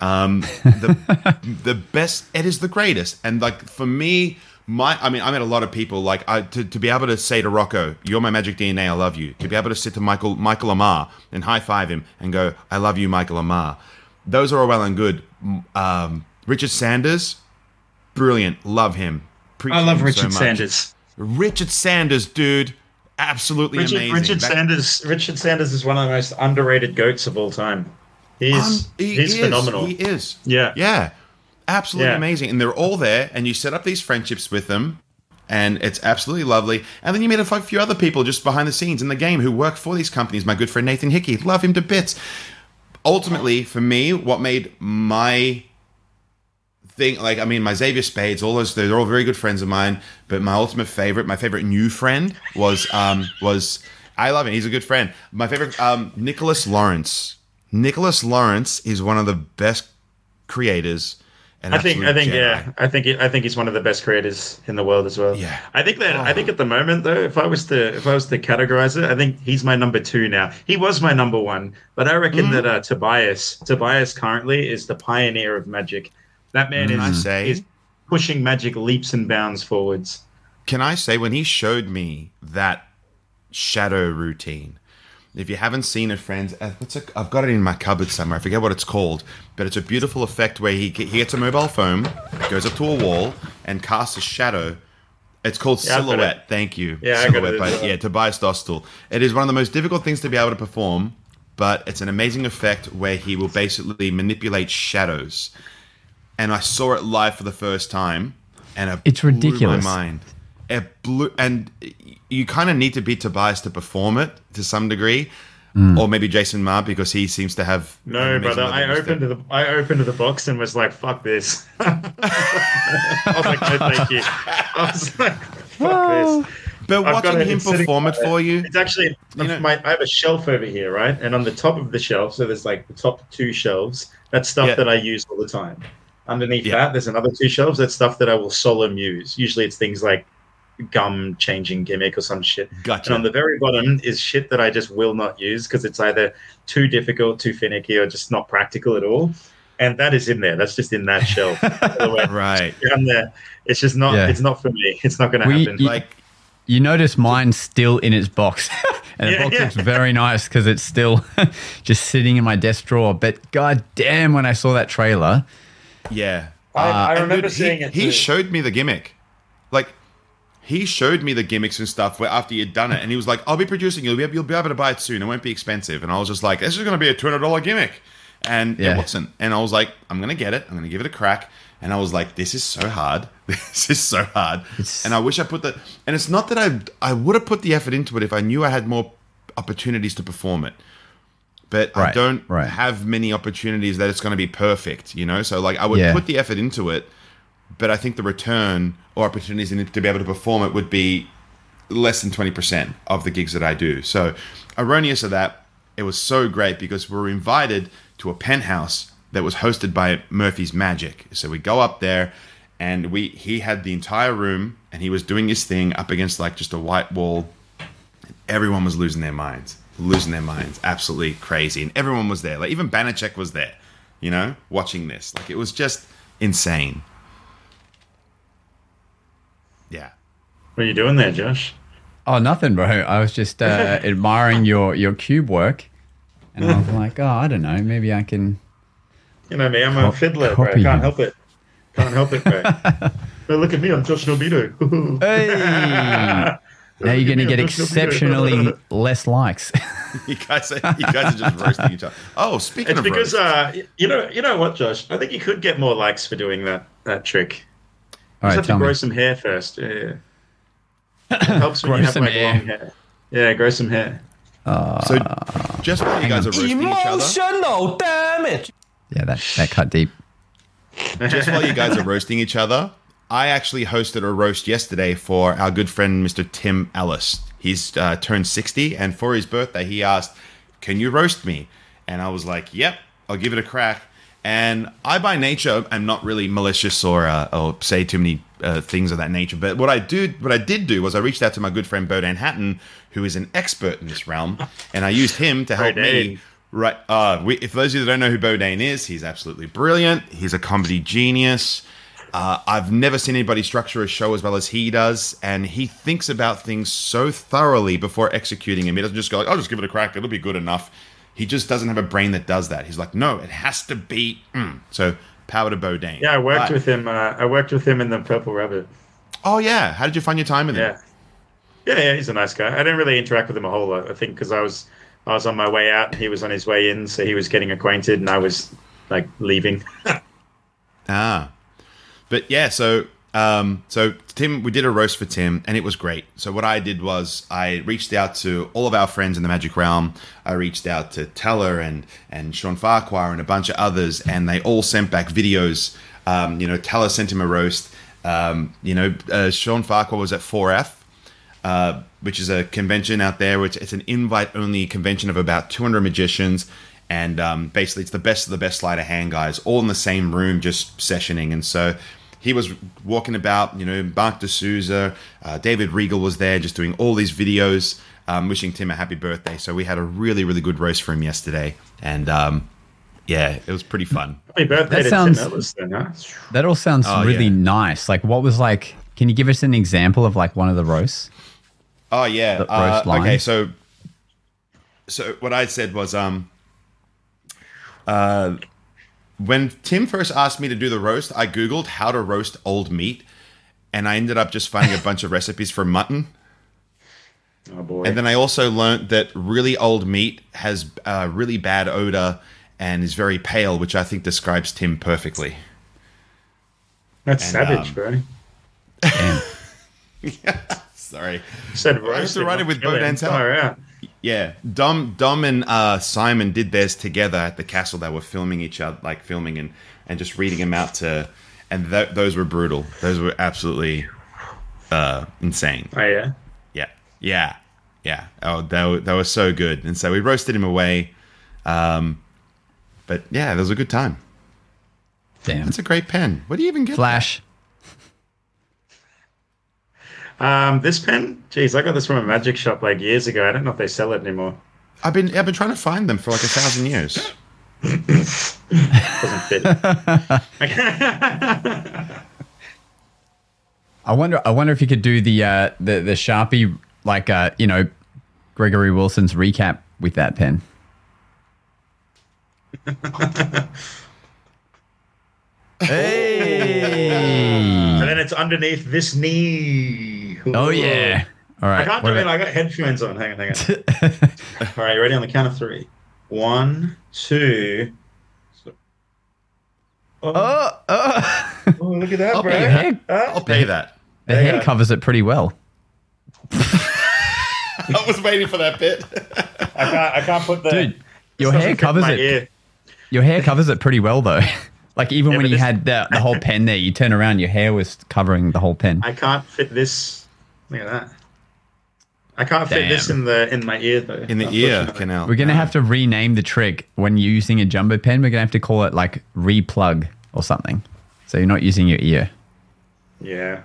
Um, (laughs) the, the best, it is the greatest. And like for me, my, I mean, I met a lot of people like I, to, to be able to say to Rocco, you're my magic DNA. I love you. To be able to sit to Michael, Michael Ammar and high five him and go, I love you, Michael Ammar. Those are all well and good. Um, Richard Sanders, brilliant. Love him. I love Richard so. Sanders. Richard Sanders, dude, absolutely Richard, amazing. Richard Back- Sanders. Richard Sanders is one of the most underrated goats of all time. He's Um, he he's is, phenomenal. He is. Yeah. Yeah. Absolutely Yeah. amazing. And they're all there, and you set up these friendships with them, and it's absolutely lovely. And then you meet a few other people just behind the scenes in the game who work for these companies. My good friend Nathan Hickey, love him to bits. Ultimately, for me, what made my thing like I mean my Xavier Spades, all those they're all very good friends of mine. But my ultimate favorite, my favorite new friend was um was I love him. He's a good friend. My favorite um Nicholas Lawrence. Nicholas Lawrence is one of the best creators. And I think, I think, Jedi. yeah, I think, I think he's one of the best creators in the world as well. Yeah. I think that, I think at the moment though, if I was to, if I was to categorize it, I think he's my number two now. He was my number one, but I reckon Mm-hmm. that uh, Tobias, Tobias currently is the pioneer of magic. That man I is, say- is pushing magic leaps and bounds forwards. Can I say when he showed me that shadow routine? If you haven't seen it, friends, uh, what's a, I've got it in my cupboard somewhere. I forget what it's called, but it's a beautiful effect where he, he gets a mobile phone, goes up to a wall, and casts a shadow. It's called Yeah, Silhouette. it. Thank you. Yeah, I got Silhouette it by yeah, Tobias Dostal. It is one of the most difficult things to be able to perform, but it's an amazing effect where he will basically manipulate shadows. And I saw it live for the first time, and it It's blew ridiculous. my mind. It blew, and you kind of need to be Tobias to perform it to some degree, mm. or maybe Jason Maher because he seems to have No, brother. I opened step. the I opened the box and was like, "Fuck this." (laughs) I was like, "No, thank you." I was like, "Fuck this." (laughs) But I've got watching him perform it for you, It's actually know- my. I have a shelf over here, right? And on the top of the shelf, so there's like the top two shelves. That's stuff Yeah. that I use all the time. Underneath Yeah. that, there's another two shelves. That's stuff that I will solemn use. Usually, it's things like gum changing gimmick or some shit. Gotcha. And on the very bottom is shit that I just will not use because it's either too difficult, too finicky, or just not practical at all. And that is in there. That's just in that shelf. (laughs) Otherwise, Right. down there, it's just not. Yeah. It's not for me. It's not going to We- happen. you- Like You notice mine's still in its box. (laughs) and the box yeah. looks very nice because it's still (laughs) just sitting in my desk drawer. But god damn, when I saw that trailer, yeah. I, I uh, And remember dude, seeing he, it. He showed me the gimmick. Like, he showed me the gimmicks and stuff where after you'd done it, and he was like, "I'll be producing. You'll be able, you'll be able to buy it soon. It won't be expensive." And I was just like, "This is going to be a two hundred dollar gimmick," and Yeah. it wasn't. And I was like, "I'm going to get it. I'm going to give it a crack." And I was like, "This is so hard. (laughs) This is so hard." It's- and I wish I put the. And it's not that I I would have put the effort into it if I knew I had more opportunities to perform it. But I don't right. have many opportunities that it's going to be perfect, you know. So like I would Yeah. put the effort into it, but I think the return or opportunities in it to be able to perform it would be less than 20% of the gigs that I do. So, erroneous of that, it was so great because we were invited to a penthouse that was hosted by Murphy's Magic. So we go up there and we he had the entire room and he was doing his thing up against like just a white wall. Everyone was losing their minds. Losing their minds. Absolutely crazy. And everyone was there. Like even Banachek was there, you know, watching this. Like it was just insane. Yeah. What are you doing there, Josh? oh nothing, bro. I was just uh, (laughs) admiring your your cube work, and I was like, oh, I don't know, maybe I can. You know me. I'm a fiddler, bro. I can't him. help it. Can't help it, bro. (laughs) oh, look at me. I'm Josh Norbido. (laughs) Hey. Now you're going to get exceptionally (laughs) less likes. You guys are, you guys are just roasting each other. Oh, speaking It's of because roast, uh, you know, you know what, Josh? I think you could get more likes for doing that that trick. All You right, just have tell to grow me. some hair first. Yeah, yeah. (laughs) It helps when Grow you have some like hair. long hair. Yeah, grow some hair. so just while you guys are roasting each other, Emotional damage. Yeah, that that cut deep. just while you guys are roasting each other, I actually hosted a roast yesterday for our good friend Mr. Tim Ellis. He's uh, turned 60, and for his birthday, he asked, Can you roast me? And I was like, Yep, I'll give it a crack. And I, by nature, am not really malicious or, uh, or say too many uh, things of that nature. But what I do, what I did do, was I reached out to my good friend Bodan Hatton, who is an expert in this realm, (laughs) and I used him to help me. Right. Uh, we, if those of you that don't know who Bodane is, he's absolutely brilliant. He's a comedy genius. Uh, I've never seen anybody structure a show as well as he does, and he thinks about things so thoroughly before executing them. He doesn't just go like, "I'll just give it a crack; it'll be good enough." He just doesn't have a brain that does that. He's like, "No, it has to be." Mm. So, power to Bodane. Yeah, I worked But- with him. Uh, I worked with him in the Purple Rabbit. Oh yeah, how did you find your time with him? Yeah, yeah, yeah. He's a nice guy. I didn't really interact with him a whole lot. I think because I was I was on my way out, and he was on his way in, so he was getting acquainted, and I was like leaving. (laughs) Ah, but yeah, so um, so Tim, we did a roast for Tim, and it was great. So what I did was I reached out to all of our friends in the Magic Realm. I reached out to Teller and and Sean Farquhar and a bunch of others, and they all sent back videos. Um, you know, Teller sent him a roast. Um, you know, uh, Sean Farquhar was at 4F. Uh, which is a convention out there. Which it's an invite-only convention of about 200 magicians, and um, basically it's the best of the best sleight of hand guys, all in the same room, just sessioning. And so he was walking about. You know, Mark D'Souza, uh, David Regal was there, just doing all these videos, um, wishing Tim a happy birthday. So we had a really, really good roast for him yesterday, and um, yeah, it was pretty fun. Happy birthday That to sounds- Tim Ellis, then, huh? That all sounds Oh, really yeah. nice. Like, what was like? Can you give us an example of like one of the roasts? Oh yeah. The Uh, roast line. okay, so so what I said was um uh when Tim first asked me to do the roast, I googled how to roast old meat and I ended up just finding a bunch of recipes for mutton. Oh boy. And then I also learned that really old meat has a really bad odor and is very pale, which I think describes Tim perfectly. That's and, savage, um, bro. Damn. (laughs) Sorry. Said I have roast. to write it with Bo Dantel. Out. Yeah, Dom, Dom, and uh, Simon did theirs together at the castle. They were filming each other, like filming and and just reading them out to, and th- those were brutal. Those were absolutely uh, insane. Oh yeah. Yeah, yeah, yeah. Oh, they were, they were so good. And so we roasted him away. Um, but yeah, it was a good time. Damn. That's a great pen. Where do you even get? Flash. Um, this pen, geez, I got this from a magic shop like years ago. I don't know if they sell it anymore. I've been I've been trying to find them for like a thousand years. (laughs) Doesn't fit. (laughs) I wonder. I wonder if you could do the uh, the the Sharpie like uh, you know Gregory Wilson's recap with that pen. (laughs) hey! and then it's underneath this knee. Oh yeah! All right. I can't what do it. about- I got headphones on. Hang on, hang on. (laughs) All right, you ready on the count of three? One, two. Oh, Oh, oh. oh, look at that, I'll bro. pay the hair, ah. I'll pay that. the There you hair covers it pretty well. (laughs) I was waiting for that bit. I can't. I can't put the. Dude, your hair covers it. ear. Your hair covers it pretty well though. (laughs) like even Yeah, when you this- had the, the whole pen there, you turn around, your hair was covering the whole pen. I can't fit this. Look at that. I can't fit this in the in my ear though. In the ear canal. We're gonna have to rename the trick when you're using a jumbo pen. We're gonna have to call it like replug or something. So you're not using your ear. Yeah,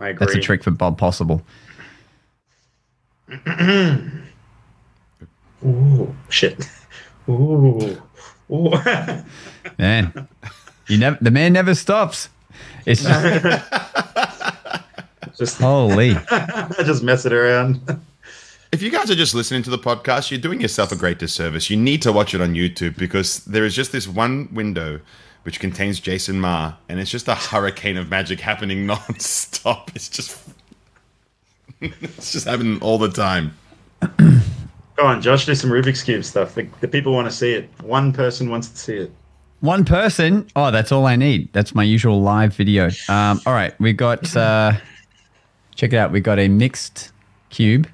I agree. That's a trick for Bob Possible. (clears throat) Ooh, shit. (laughs) Ooh, ooh. (laughs) Man, you never. The man never stops. It's just (laughs) just holy. I (laughs) just mess it around. If you guys are just listening to the podcast, you're doing yourself a great disservice. You need to watch it on YouTube because there is just this one window which contains Jason Maher, and it's just a hurricane of magic happening (laughs) non-stop. It's just it's just happening all the time. Go on, Josh. Do some Rubik's cube stuff. The, the people want to see it. One person wants to see it. One person. Oh, that's all I need. That's my usual live video. Um, all right, we got. Uh, check it out. We've got a mixed cube.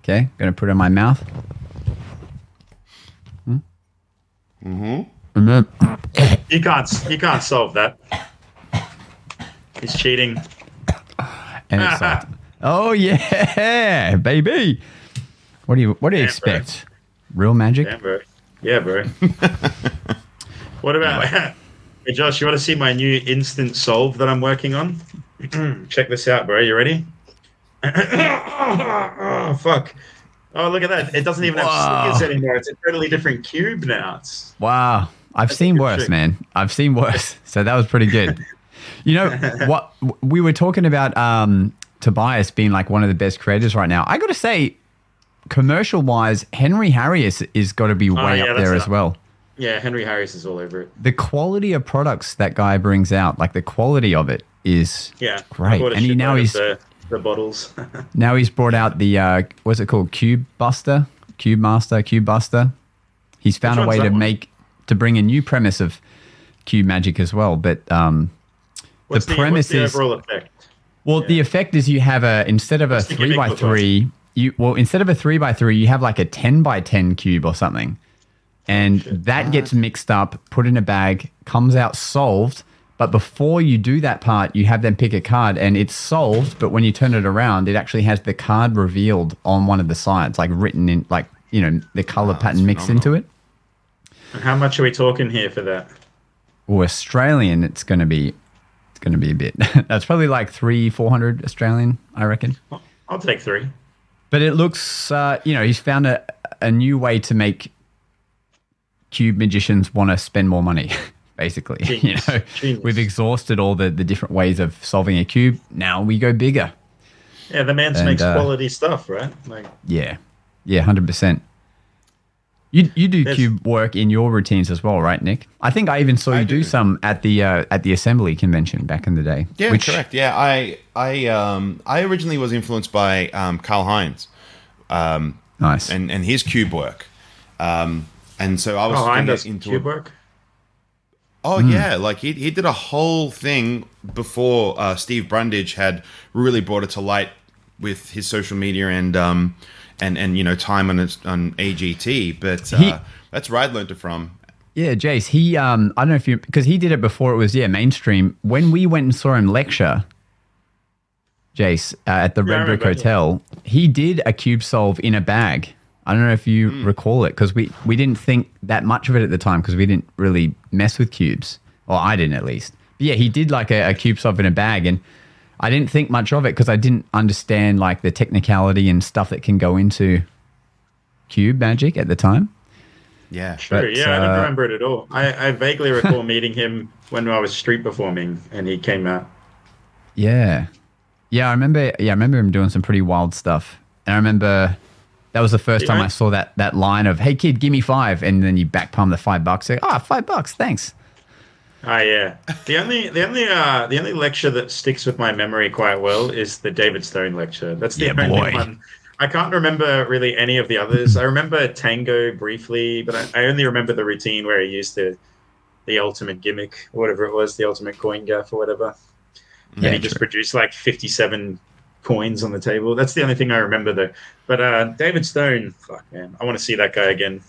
Okay, gonna put it in my mouth. Mm-hmm. And then You can't. You can't solve that. He's cheating. and it's soft. (laughs) Oh yeah, baby. What do you What do you Yeah, bro. expect? Real magic? Yeah, bro. Yeah, (laughs) bro. what about? (laughs) hey, Josh, you want to see my new instant solve that I'm working on? (clears throat) Check this out, bro. You ready? oh, (coughs) fuck. Oh, look at that. It doesn't even Wow. have stickers anymore. It's a totally different cube now. It's Wow. I've seen worse, trick. man. I've seen worse. (laughs) So that was pretty good. You know (laughs) what? We were talking about um, Tobias being like one of the best creators right now. I got to say, commercial wise, Henry Harrius is got to be way Oh, yeah, up there as well. yeah, Henry Harrius is all over it. The quality of products that guy brings out, like the quality of it, is Yeah, Great. I bought a And he- now he's- the, the bottles. (laughs) now he's brought out the uh, what's it called? Cube Buster, Cube Master, Cube Buster. He's found Which a way to one? make to bring a new premise of cube magic as well. But um, the the, premise what's the is- overall effect? Well, the effect is you have a instead of a What's three by three, you well instead of a three by three, you have like a ten by ten cube or something, and that gets mixed up, put in a bag, comes out solved. But before you do that part, you have them pick a card, and it's solved. But when you turn it around, it actually has the card revealed on one of the sides, like written in, like you know, the color pattern mixed into it. And How much are we talking here for that? Well, Australian, it's going to be, it's going to be a bit. (laughs) That's probably like three, four hundred Australian, I reckon. I'll take three. But it looks, uh, you know, he's found a, a new way to make cube magicians want to spend more money, (laughs) basically. (laughs) Genius. You know, Genius. we've exhausted all the, the different ways of solving a cube. Now we go bigger. Yeah, the man And, makes uh, quality stuff, right? Like, Yeah. Yeah, 100%. You, you do cube work in your routines as well, right, Nick? I think I even saw you do. do. some at the uh, at the assembly convention back in the day. Yeah, which- correct. Yeah, I I um I originally was influenced by um Carl Heinz Nice. and and his cube work. Um and so I was oh, gonna I'm get does into cube work. Oh Hmm. yeah, like he he did a whole thing before uh, Steve Brundage had really brought it to light with his social media and um and and you know time on on AGT. But uh, He- that's where I learned it from. Yeah, Jace, he um I don't know if you because he did it before it was yeah, mainstream. When we went and saw him lecture, Jace, uh, at the Yeah, Red Brick. Hotel, he did a cube solve in a bag. I don't know if you Hmm. recall it because we we didn't think that much of it at the time because we didn't really mess with cubes. Or I didn't at least. But yeah, he did like a, a cube solve in a bag and I didn't think much of it because I didn't understand like the technicality and stuff that can go into cube magic at the time. Yeah. Sure, But, yeah, I don't uh, remember it at all. I, I vaguely recall (laughs) meeting him when I was street performing, and he came out. Yeah. Yeah, I remember yeah, I remember him doing some pretty wild stuff. And I remember that was the first time. I saw that that line of, Hey kid, give me five and then you back palm the five bucks. Like, ah, five bucks, thanks. Ah, yeah. The only, the only, uh, the only lecture that sticks with my memory quite well is the David Stone lecture. That's the Yeah, only boy. one. I can't remember really any of the others. I remember Tango briefly, but I, I only remember the routine where he used the, the ultimate gimmick, whatever it was, the ultimate coin gaff or whatever. Yeah, and he just produced like 57 coins on the table. That's the only thing I remember though. But uh, David Stone, fuck man, I want to see that guy again.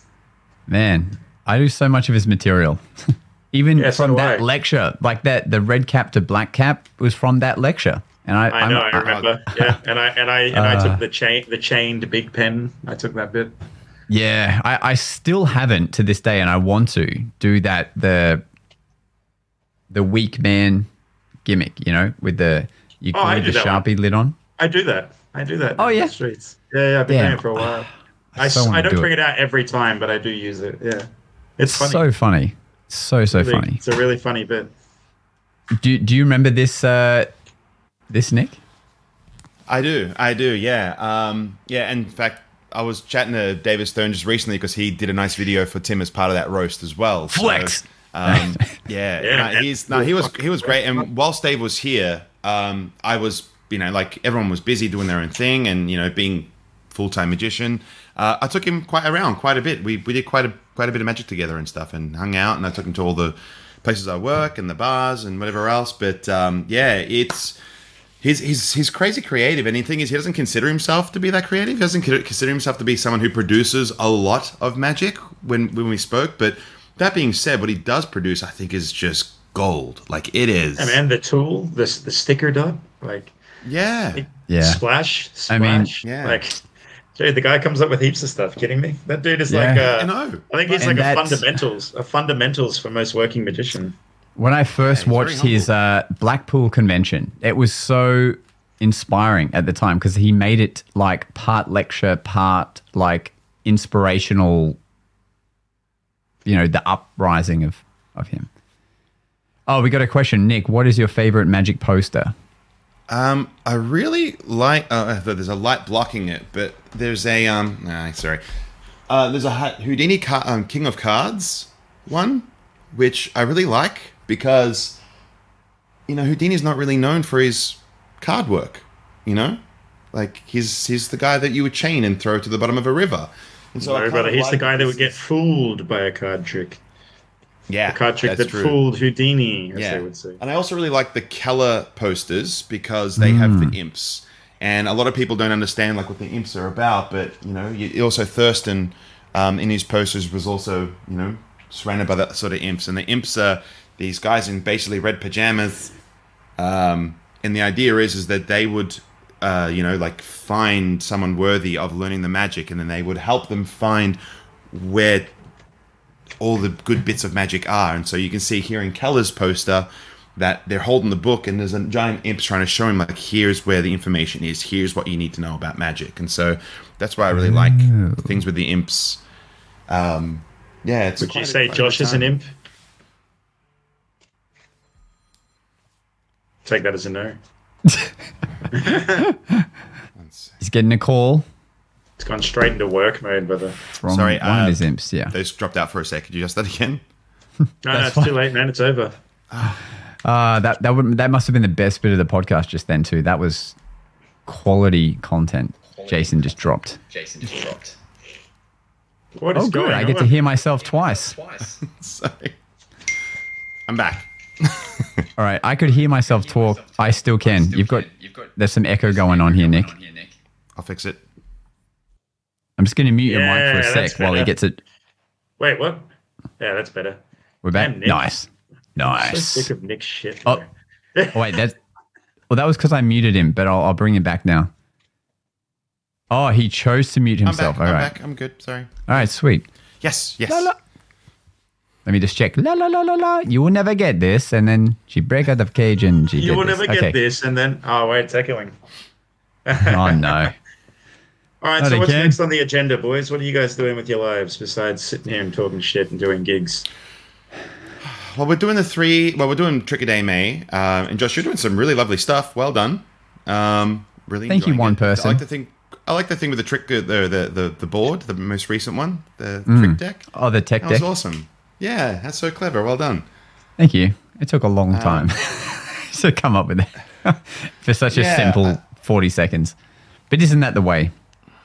Man, I do so much of his material. (laughs) Even Yeah, from do that I. lecture, like that the red cap to black cap was from that lecture. And I, I know, I I'm- (laughs) remember. yeah, and I and I and I Uh, took the chain, the chained big pen. I took that bit. Yeah, I, I still haven't to this day, and I want to do that. The the weak man gimmick, you know, with the you Oh, I the one. sharpie lid on. I do that. I do that. Oh, in yeah? streets. Yeah, yeah. I've been Yeah. doing it for a while. (sighs) I, so I don't do bring it. it out every time, but I do use it. Yeah, it's funny. So funny, so so Really- funny. It's a really funny bit. Do Do you remember this? Uh, this Nick? I do, I do, yeah, um, yeah. In fact, I was chatting to David Stone just recently because he did a nice video for Tim as part of that roast as well. So, Flex. um, (laughs) yeah, Yeah, no, he's no, he was he was great. And whilst Dave was here, um, I was you know like everyone was busy doing their own thing and you know being full time magician. Uh, I took him quite around quite a bit. We we did quite a quite a bit of magic together and stuff and hung out. And I took him to all the places I work and the bars and whatever else. But um, yeah, it's he's he's he's crazy creative, and the thing is, he doesn't consider himself to be that creative. He doesn't consider himself to be someone who produces a lot of magic. When when we spoke, but that being said, what he does produce, I think, is just gold. Like it is. And man, the tool, this the sticker dot, like yeah, Yeah. splash, I mean- splash. Yeah. Like, dude, the guy comes up with heaps of stuff. Kidding me? That dude is Yeah. like, uh, I know. I think he's And like a fundamentals, a fundamentals for most working magician. When I first he's very watched his uh, Blackpool convention, it was so inspiring at the time because he made it like part lecture, part like inspirational. You know, the uprising of of him. Oh, we got a question, Nick. What is your favorite magic poster? Um, I really like. Uh, there's a light blocking it, but there's a um. Nah, sorry. Uh, there's a Houdini car, um, King of Cards one, which I really like because you know Houdini's not really known for his card work. You know, like he's he's the guy that you would chain and throw to the bottom of a river. And so No, brother, he's the like guy that would get fooled by a card trick. Yeah, A card trick that's that true. fooled Houdini, as yeah. they would say. And I also really like the Kellar posters because they have the imps. And a lot of people don't understand like what the imps are about, but you know, you, also Thurston um, in his posters was also you know surrounded by that sort of imps. And the imps are these guys in basically red pajamas. Um, and the idea is is that they would uh, you know like find someone worthy of learning the magic, and then they would help them find where all the good bits of magic are. And so you can see here in Kellar's poster that they're holding the book and there's a giant imp trying to show him like here's where the information is, here's what you need to know about magic. And so that's why I really like things with the imps. Um, yeah, it's Would quite you a- say quite Josh is an imp? Take that as a no. (laughs) (laughs) He's getting a call It's gone straight into work mode, brother. from Sorry, one uh, of his imps. Yeah. Those dropped out for a sec. Could you just that again? (laughs) (laughs) No, no, it's fine. too late, man. It's over. Uh, that that would that must have been the best bit of the podcast just then too. That was quality content. Jason just dropped. Jason just dropped. What is Oh, going good! I get to hear myself twice. Twice. (laughs) Sorry. I'm back. All right, I could hear myself talk. I still can. You've got You've got there's some echo going on here, Nick. on here, Nick. I'll fix it. I'm just going to mute your mic for a sec while he gets it. Wait, what? Yeah, that's better. We're back. Damn, Nick. Nice, So nice. sick of Nick's shit. Oh. (laughs) Oh, wait, that's well. That was because I muted him, but I'll, I'll bring him back now. Oh, he chose to mute I'm himself. back. All I'm right, back. I'm good. Sorry. all right, sweet. Yes. Yes. Let me just check. La la la la la. You will never get this. And then she break out of cage and she. You did will this. never get this, and then oh wait, it's echoing. Oh no. (laughs) All right, Not so what's again. next on the agenda, boys? What are you guys doing with your lives besides sitting here and talking shit and doing gigs? Well, we're doing the three. Well, we're doing Trick a Day May, uh, and Josh, you're doing some really lovely stuff. Well done. Um, really. Thank you, one it. person. I like the thing. I like the thing with the trick, uh, the the the, the board, the most recent one, the Mm. trick deck. Oh, the tech That was deck. awesome. Yeah, that's so clever. Well done. Thank you. It took a Um, long time (laughs) to come up with that (laughs) for such a simple uh, 40 seconds. But isn't that the way?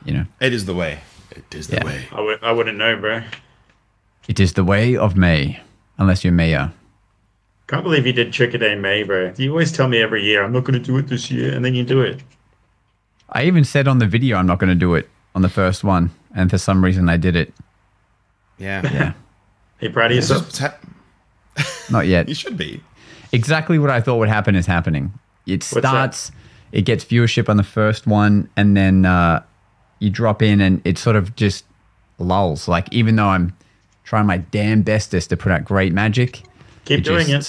You know, It is the way. It is the Yeah. way. I w- I wouldn't know, bro. it is the way of May, unless you're mayor. Can't believe you did Trick a Day May, bro. You always tell me every year I'm not going to do it this year, and then you do it. I even said on the video I'm not going to do it on the first one, and for some reason I did it. Yeah. Yeah, (laughs) Are you proud of It's yourself? just (laughs) not yet. you should be. exactly what I thought would happen is happening. It starts, it gets viewership on the first one, and then uh, you drop in, and it sort of just lulls. Like even though I'm trying my damn bestest to put out great magic, Keep doing it.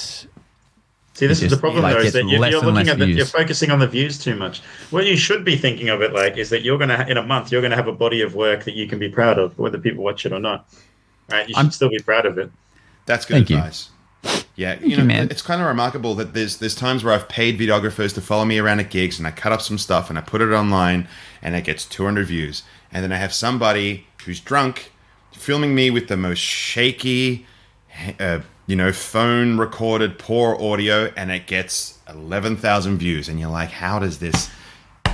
See, this It is the problem, like, though, is that you're, you're looking at the, you're focusing on the views too much. What you should be thinking of it like is that you're gonna in a month you're gonna have a body of work that you can be proud of, whether people watch it or not. Right? You should I'm- still be proud of it. That's good Thank you. advice. Yeah, you you, know, man. it's kind of remarkable that there's there's times where I've paid videographers to follow me around at gigs, and I cut up some stuff and I put it online, and it gets 200 views, and then I have somebody who's drunk filming me with the most shaky, uh, you know, phone recorded poor audio, and it gets 11,000 views, and you're like, how does this?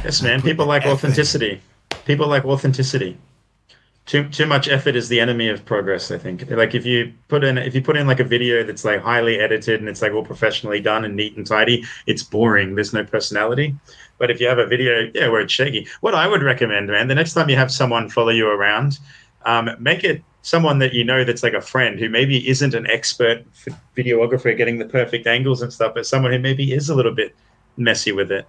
Yes, man. People like effort. authenticity. People like authenticity. Too too much effort is the enemy of progress. I think. Like if you put in if you put in like a video that's like highly edited and it's like all professionally done and neat and tidy, it's boring. There's no personality. But if you have a video, yeah, where it's shaky, what I would recommend, man, the next time you have someone follow you around, um, make it someone that you know that's like a friend who maybe isn't an expert videographer getting the perfect angles and stuff, but someone who maybe is a little bit messy with it.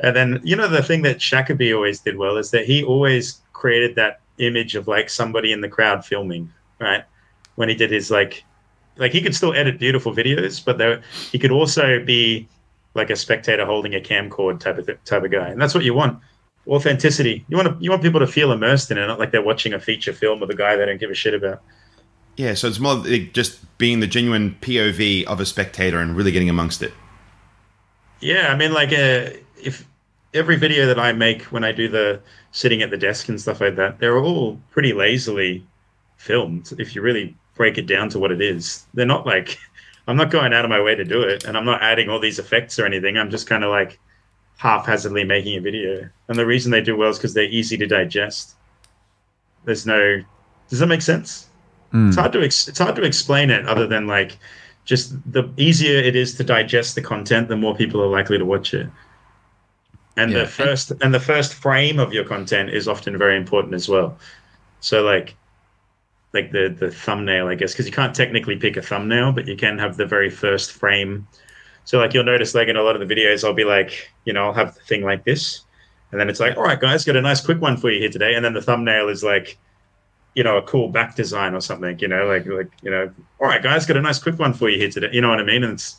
And then, you know, the thing that Shakaby always did well is that he always created that image of like somebody in the crowd filming, right? When he did his like, like he could still edit beautiful videos, but there, he could also be like a spectator holding a camcord type of type of guy, and that's what you want. Authenticity. You want to, you want people to feel immersed in it, not like they're watching a feature film with a guy they don't give a shit about. Yeah, so it's more like just being the genuine POV of a spectator and really getting amongst it. Yeah, I mean, like, uh, if every video that I make when I do the sitting at the desk and stuff like that, they're all pretty lazily filmed. If you really break it down to what it is, they're not like I'm not going out of my way to do it, and I'm not adding all these effects or anything. I'm just kind of like haphazardly making a video, and the reason they do well is because they're easy to digest. There's no. Does that make sense? Hmm. It's hard to ex- it's hard to explain it other than like just the easier it is to digest the content, the more people are likely to watch it. And Yeah. the first and the first frame of your content is often very important as well. So like like the the thumbnail, I guess, because you can't technically pick a thumbnail, but you can have the very first frame. So like you'll notice like in a lot of the videos, I'll be like, you know, I'll have the thing like this, and then it's like, all right, guys, got a nice quick one for you here today, and then the thumbnail is like, you know, a cool back design or something, you know, like like you know, all right, guys, got a nice quick one for you here today. You know what I mean? And it's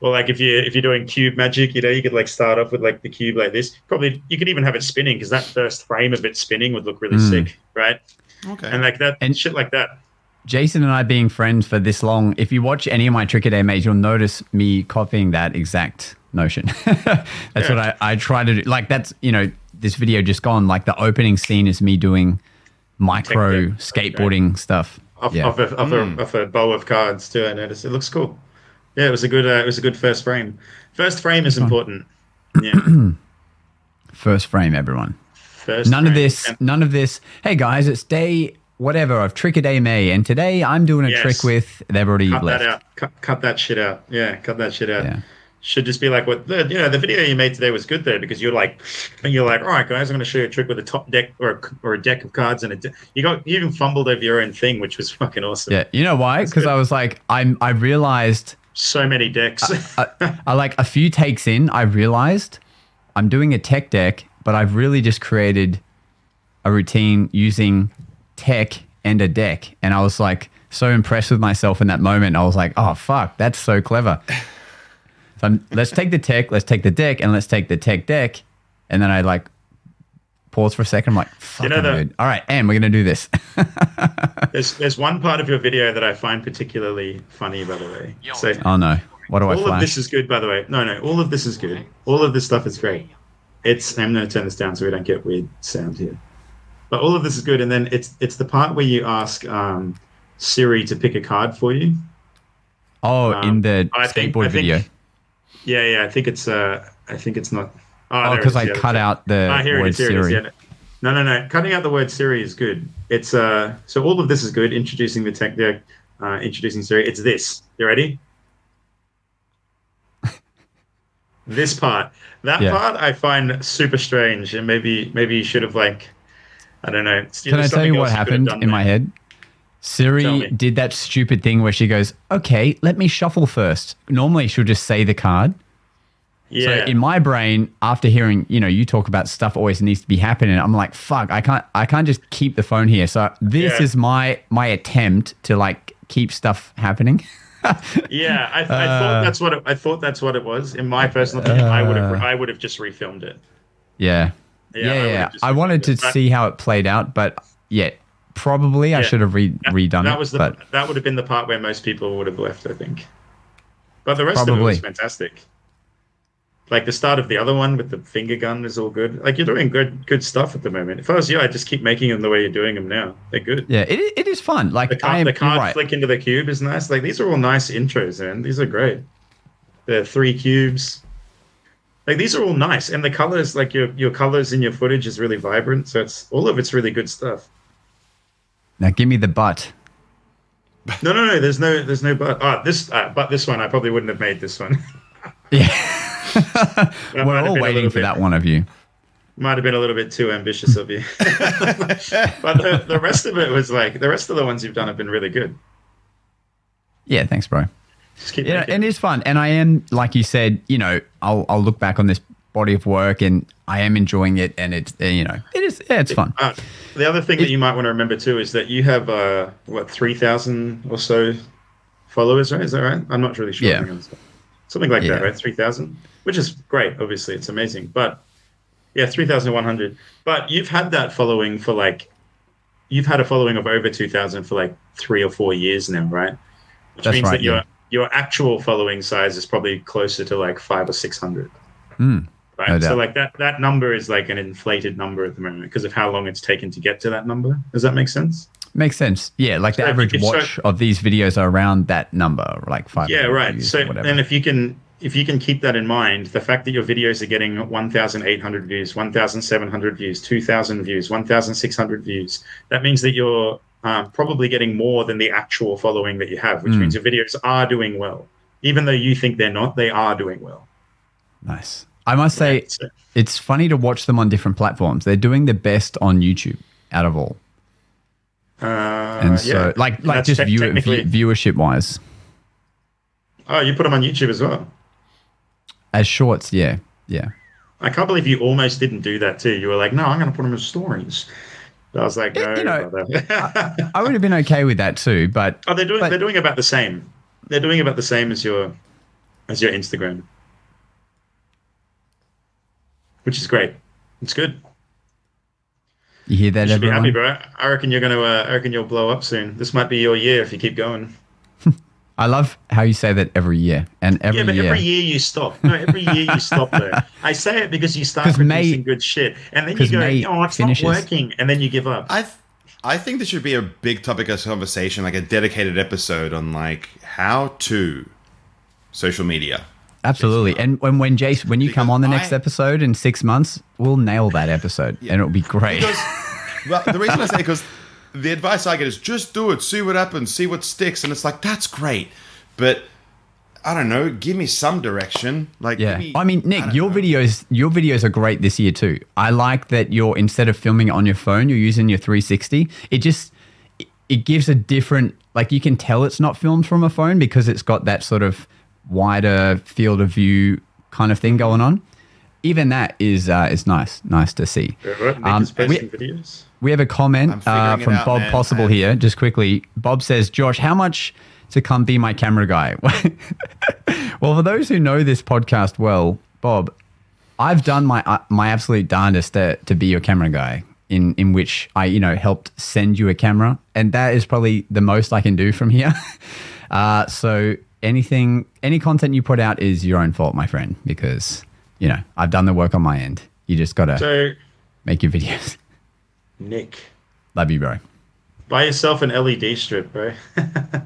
well, like if you if you're doing cube magic, you know, you could like start off with like the cube like this. Probably you could even have it spinning because that first frame of it spinning would look really Mm. sick, right? Okay. And like that And- shit like that. Jason and I being friends for this long, if you watch any of my Trick or Day mates, you'll notice me copying that exact notion. (laughs) that's Yeah. what I, I try to do. Like that's, you know, this video just gone, like the opening scene is me doing micro Tech deck. skateboarding stuff. off, Yeah. off, a, off, a, off a bow of cards too. I noticed it looks cool. Yeah, it was a good. Uh, it was a good first frame. First frame is important. (clears throat) Yeah, First frame, everyone. First. None of this, none of this. Hey guys, it's day whatever of Trick a Day May, and today I'm doing a Yes. trick with. They've already cut left. that out. Cut, cut that shit out. Yeah, cut that shit out. Yeah. Should just be like what the you know the video you made today was good though because you're like and you're like all right guys I'm going to show you a trick with a top deck or a, or a deck of cards and a de- you got you even fumbled over your own thing which was (laughs) fucking awesome. Yeah, you know why? Because. I was like, I'm. I realized So many decks. I, (laughs) I like a few takes in, I realized I'm doing a tech deck, but I've really just created a routine using tech and a deck. And I was like, so impressed with myself in that moment. I was like, oh fuck, that's so clever. (laughs) So I'm, let's take the tech, let's take the deck, and let's take the tech deck. And then I like pause for a second. I'm like, fucking know the- dude. All right, and we're gonna do this. (laughs) There's there's one part of your video that I find particularly funny, by the way. So oh no, what do I all of this is good, by the way. No, no, all of this is good. All of this stuff is great. It's I'm going to turn this down so we don't get weird sound here. But all of this is good, and then it's it's the part where you ask um, Siri to pick a card for you. oh, in um, the I skateboard I think- video. Yeah, yeah. I think it's uh, I think it's not. Oh, because is, I yeah, cut out the here word is. Here it is. Siri. Yeah. No, no, no. Cutting out the word Siri is good. It's uh. So all of this is good. Introducing the tech deck, uh, introducing Siri. It's this. You ready? (laughs) this part. That Yeah. part I find super strange, and maybe maybe you should have like, I don't know. Can I tell you what happened in my head? Siri did that stupid thing where she goes, "Okay, let me shuffle first. Normally, she'll just say the card. Yeah. So in my brain, after hearing, you know, you talk about stuff always needs to be happening, I'm like, fuck, I can't, I can't just keep the phone here. So this Yeah. is my my attempt to like keep stuff happening. (laughs) yeah, I, I Uh. thought that's what it, I thought that's what it was. In my personal opinion, I would have Uh. I would have just refilmed it. yeah, Yeah, yeah, I yeah. yeah. just I wanted to it, but- see how it played out, but yeah, probably I should have re- redone that it. was the but that would have been the part where most people would have left, I think. But the rest of it was fantastic. Like the start of the other one with the finger gun is all good. Like you're doing good good stuff at the moment. If I was you, I'd just keep making them the way you're doing them now. They're good. yeah, it, it is fun. Like The I card, am the card right. flick into the cube is nice. Like these are all nice intros, man. These are great. The three cubes. Like these are all nice, and the colors, like your your colors in your footage, is really vibrant. So it's all of it's really good stuff. Now give me the butt. No, no, no. There's no, there's no but. Ah, this, uh, but this one, I probably wouldn't have made this one. Yeah, (laughs) (laughs) we're all waiting for bit- that one of you. Might have been a little bit too ambitious of you. (laughs) but the, the rest of it was like the rest of the ones you've done have been really good. Yeah, thanks, bro. Just keep Yeah, making and it's fun. And I am, like you said, you know, I'll I'll look back on this body of work and I am enjoying it. And it's you know, it is yeah, it's fun. Uh, the other thing that you might want to remember too is that you have uh, what three thousand or so followers, right? Is that right? I'm not really sure. Yeah. Something like Yeah. that, right? Three thousand, which is great. Obviously, it's amazing. But yeah, three thousand one hundred. But you've had that following for like, you've had a following of over two thousand for like three or four years now, right? Which That's means right, that your yeah. your actual following size is probably closer to like five or six hundred. Mm, Right. No so like that that number is like an inflated number at the moment because of how long it's taken to get to that number. Does that make sense? makes sense. Yeah, like the So if- average if so- watch of these videos are around that number, like five. Yeah, right. So and if you can if you can keep that in mind, the fact that your videos are getting 1,800 views, 1,700 views, 2,000 views, 1,600 views, that means that you're um, probably getting more than the actual following that you have, which Mm. means your videos are doing well. Even though you think they're not, they are doing well. nice. I must say, Right? So- it's funny to watch them on different platforms. They're doing the best on YouTube out of all, uh, and so yeah. like like that's just view, view, viewership wise, Oh, you put them on YouTube as well. As shorts. Yeah, yeah. I can't believe you almost didn't do that too. You were like, "No, I'm going to put them as stories." I was like, "No." you know, brother." (laughs) I would have been okay with that too, but oh, they're doing but- they're doing about the same. They're doing about the same as your as your Instagram, which is great. It's good. you hear that, You should be everyone? happy, bro. I reckon you're gonna. Uh, I reckon you'll blow up soon. This might be your year if you keep going. I love how you say that every year and every yeah, but year. every year you stop. No, every year you stop there. (laughs) I say it because you start producing May- good shit, and then you go, May "Oh, it's finishes. not working," and then you give up. I th- I think this should be a big topic of conversation, like a dedicated episode on like how to social media. Absolutely. And when when Jace when you come on the next I- episode in six months, we'll nail that episode and it'll be great. Because well, the reason I say because the advice I get is just do it, see what happens, see what sticks, and it's like that's great, but I don't know, give me some direction. Like, yeah. give me, I mean, Nick, don't your know. videos your videos are great this year too. I like that you're instead of filming it on your phone, you're using your 360. It just it- it gives a different like you can tell it's not filmed from a phone because it's got that sort of wider field of view kind of thing going on. even that is uh, is nice, nice to see. Right? Nick Um, we- videos. We have a comment uh, from out, Bob man. Possible I- here, just quickly. Bob says, Josh, how much to come be my camera guy? (laughs) well, for those who know this podcast well, Bob, I've done my uh, my absolute darndest to, to be your camera guy. In in which I you know helped send you a camera, and that is probably the most I can do from here. (laughs) Uh, so anything, any content you put out is your own fault, my friend, because you know I've done the work on my end. You just gotta So, make your videos. Nick, Love you, bro. buy yourself an LED strip, bro. (laughs)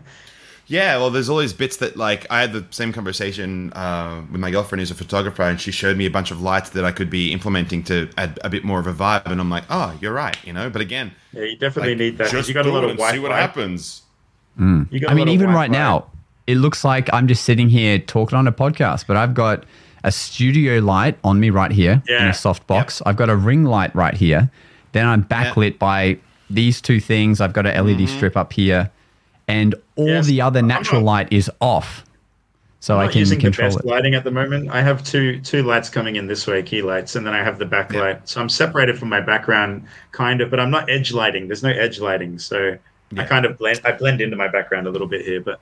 Yeah, well, there's all these bits that like I had the same conversation uh, with my girlfriend who's a photographer, and she showed me a bunch of lights that I could be implementing to add a bit more of a vibe, and I'm like, oh, you're right, you know. But again, yeah, you definitely like, need that. Just You got a do lot it of and white see what light. happens. You got I a mean, lot of even right light. now, it looks like I'm just sitting here talking on a podcast, but I've got a studio light on me right here in a soft box. I've got a ring light right here. Then I'm backlit by these two things. I've got an LED Mm-hmm. strip up here, and all Yes, the other natural not- light is off, so I'm I can using the control best it. lighting at the moment. I have two two lights coming in this way, key lights, and then I have the backlight. So I'm separated from my background, kind of, but I'm not edge lighting. There's no edge lighting, so I kind of blend. I blend into my background a little bit here, but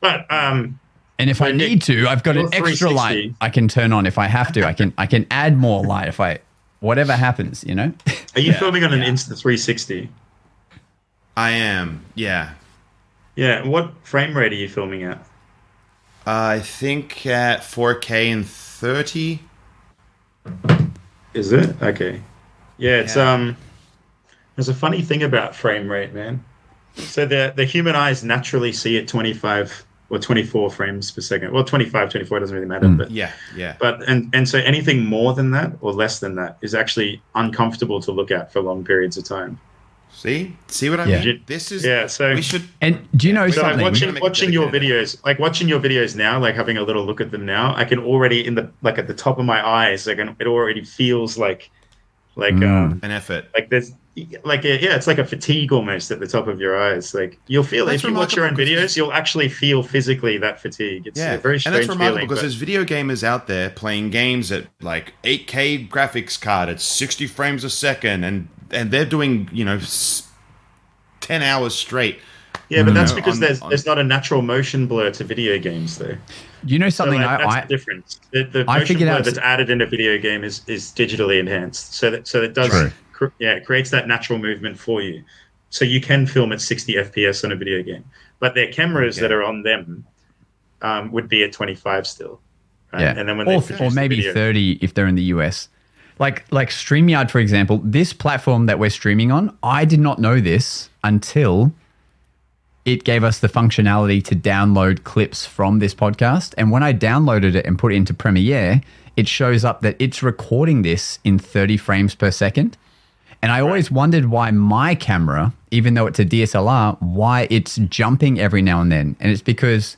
but um, And if I need to, I've got an extra light I can turn on if I have to. I can I can add more light if I whatever happens, you know. are you Yeah, filming on an yeah. Insta 360? I am, yeah. Yeah. What frame rate are you filming at? I think at 4K and 30. Is it okay? Yeah, it's Yeah. um. There's a funny thing about frame rate, man. So the the human eyes naturally see at 25 or 24 frames per second. Well, 25, 24 doesn't really matter, but Yeah, yeah. but and and so anything more than that or less than that is actually uncomfortable to look at for long periods of time. See, see what I Yeah. mean? This is Yeah, so- we should. And do you know So like something? watching watching your videos, like watching your videos now, like having a little look at them now, I can already in the like at the top of my eyes, like it already feels like like Mm. um An effort. like there's like a, yeah it's like a fatigue almost at the top of your eyes. Like you'll feel That's if you watch your own videos you'll actually feel physically that fatigue. It's Yeah, a very and strange that's remarkable feeling because but- there's video gamers out there playing games at like 8K graphics card at 60 frames a second, and and they're doing you know 10 hours straight. yeah but mm. that's know, because on- there's on- there's not a natural motion blur to video games though. You know so something like, that's I, the difference. The, the I motion blur out- that's added in a video game is is digitally enhanced so that so it does True. Yeah it creates that natural movement for you so you can film at 60 fps on a video game but their cameras Okay. that are on them um, would be at 25 still right? yeah, and then when they or, or the maybe video- thirty if they're in the US. Like like Streamyard, for example, this platform that we're streaming on, I did not know this until it gave us the functionality to download clips from this podcast. And when I downloaded it and put it into Premiere, it shows up that it's recording this in 30 frames per second. And I always wondered why my camera, even though it's a DSLR, why it's jumping every now and then. And it's because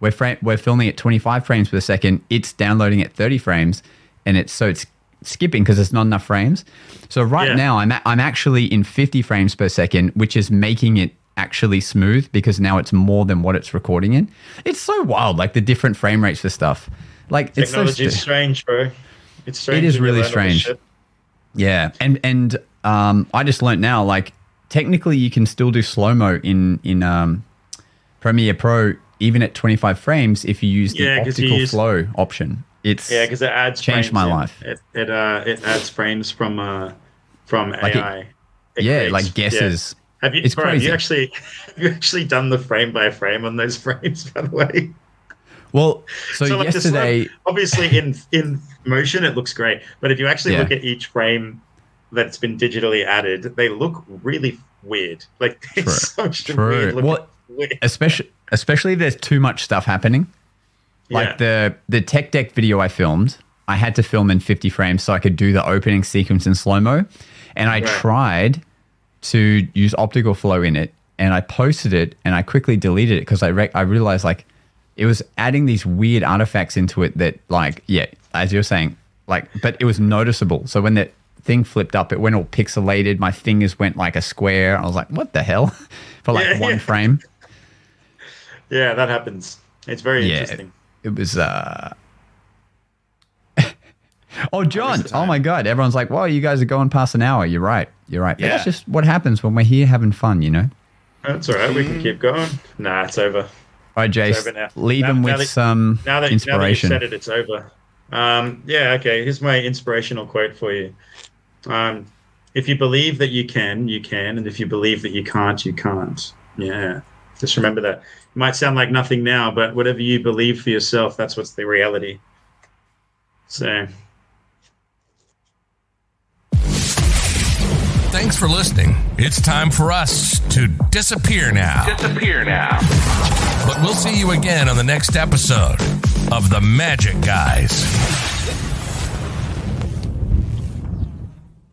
we're fra- we're filming at 25 frames per second. It's downloading at 30 frames, and it's so it's skipping because there's not enough frames. So right Yeah. now I'm a- I'm actually in 50 frames per second, which is making it actually smooth because now it's more than what it's recording in. It's so wild, like the different frame rates for stuff. Like it's so Technology is strange, bro. It's strange. is when you really learn all this strange. Yeah, and and um, I just learnt now, like technically you can still do slow mo in in um, Premiere Pro even at 25 frames if you use the Yeah, optical use- flow option. It's Yeah, because it adds Changed frames my in. life. It it uh it adds frames from uh from Like AI. It yeah, creates- like guesses. yeah. Have you, It's bro, have crazy. you actually (laughs) have you actually done the frame by frame on those (laughs) frames? By the way, Well, so, like, slow- yesterday, obviously in in motion it looks great, but if you actually Yeah. look at each frame that's been digitally added, they look really weird. Like (laughs) True. it's such True. weird looking. Well, weird. especially especially if there's too much stuff happening. Like Yeah. the the tech deck video I filmed, I had to film in 50 frames so I could do the opening sequence in slow mo, and I Right. tried to use optical flow in it, and I posted it, and I quickly deleted it because I re- I realized like it was adding these weird artifacts into it that like yeah, as you're saying, like but it was noticeable. So when the thing flipped up, it went all pixelated. My fingers went like a square. I was like, what the hell? (laughs) For like Yeah, one yeah. frame. yeah, that happens. It's very yeah, interesting. it was uh (laughs) Oh, John. Oh, my God. Everyone's like, whoa, you guys are going past an hour. You're right. You're right. Yeah. that's just what happens when we're here having fun, you know? That's all right. We can keep going. Nah, it's over. All right, It's over Jace, leave Now- them now with that- some Now that now that you said it, it's over. Um, yeah. Okay. Here's my inspirational quote for you. Um, if you believe that you can, you can, and if you believe that you can't, you can't. Yeah. Just remember that. It might sound like nothing now, but whatever you believe for yourself, that's what's the reality. So Thanks for listening. It's time for us to disappear now. Disappear now. But we'll see you again on the next episode of The Magic Guys.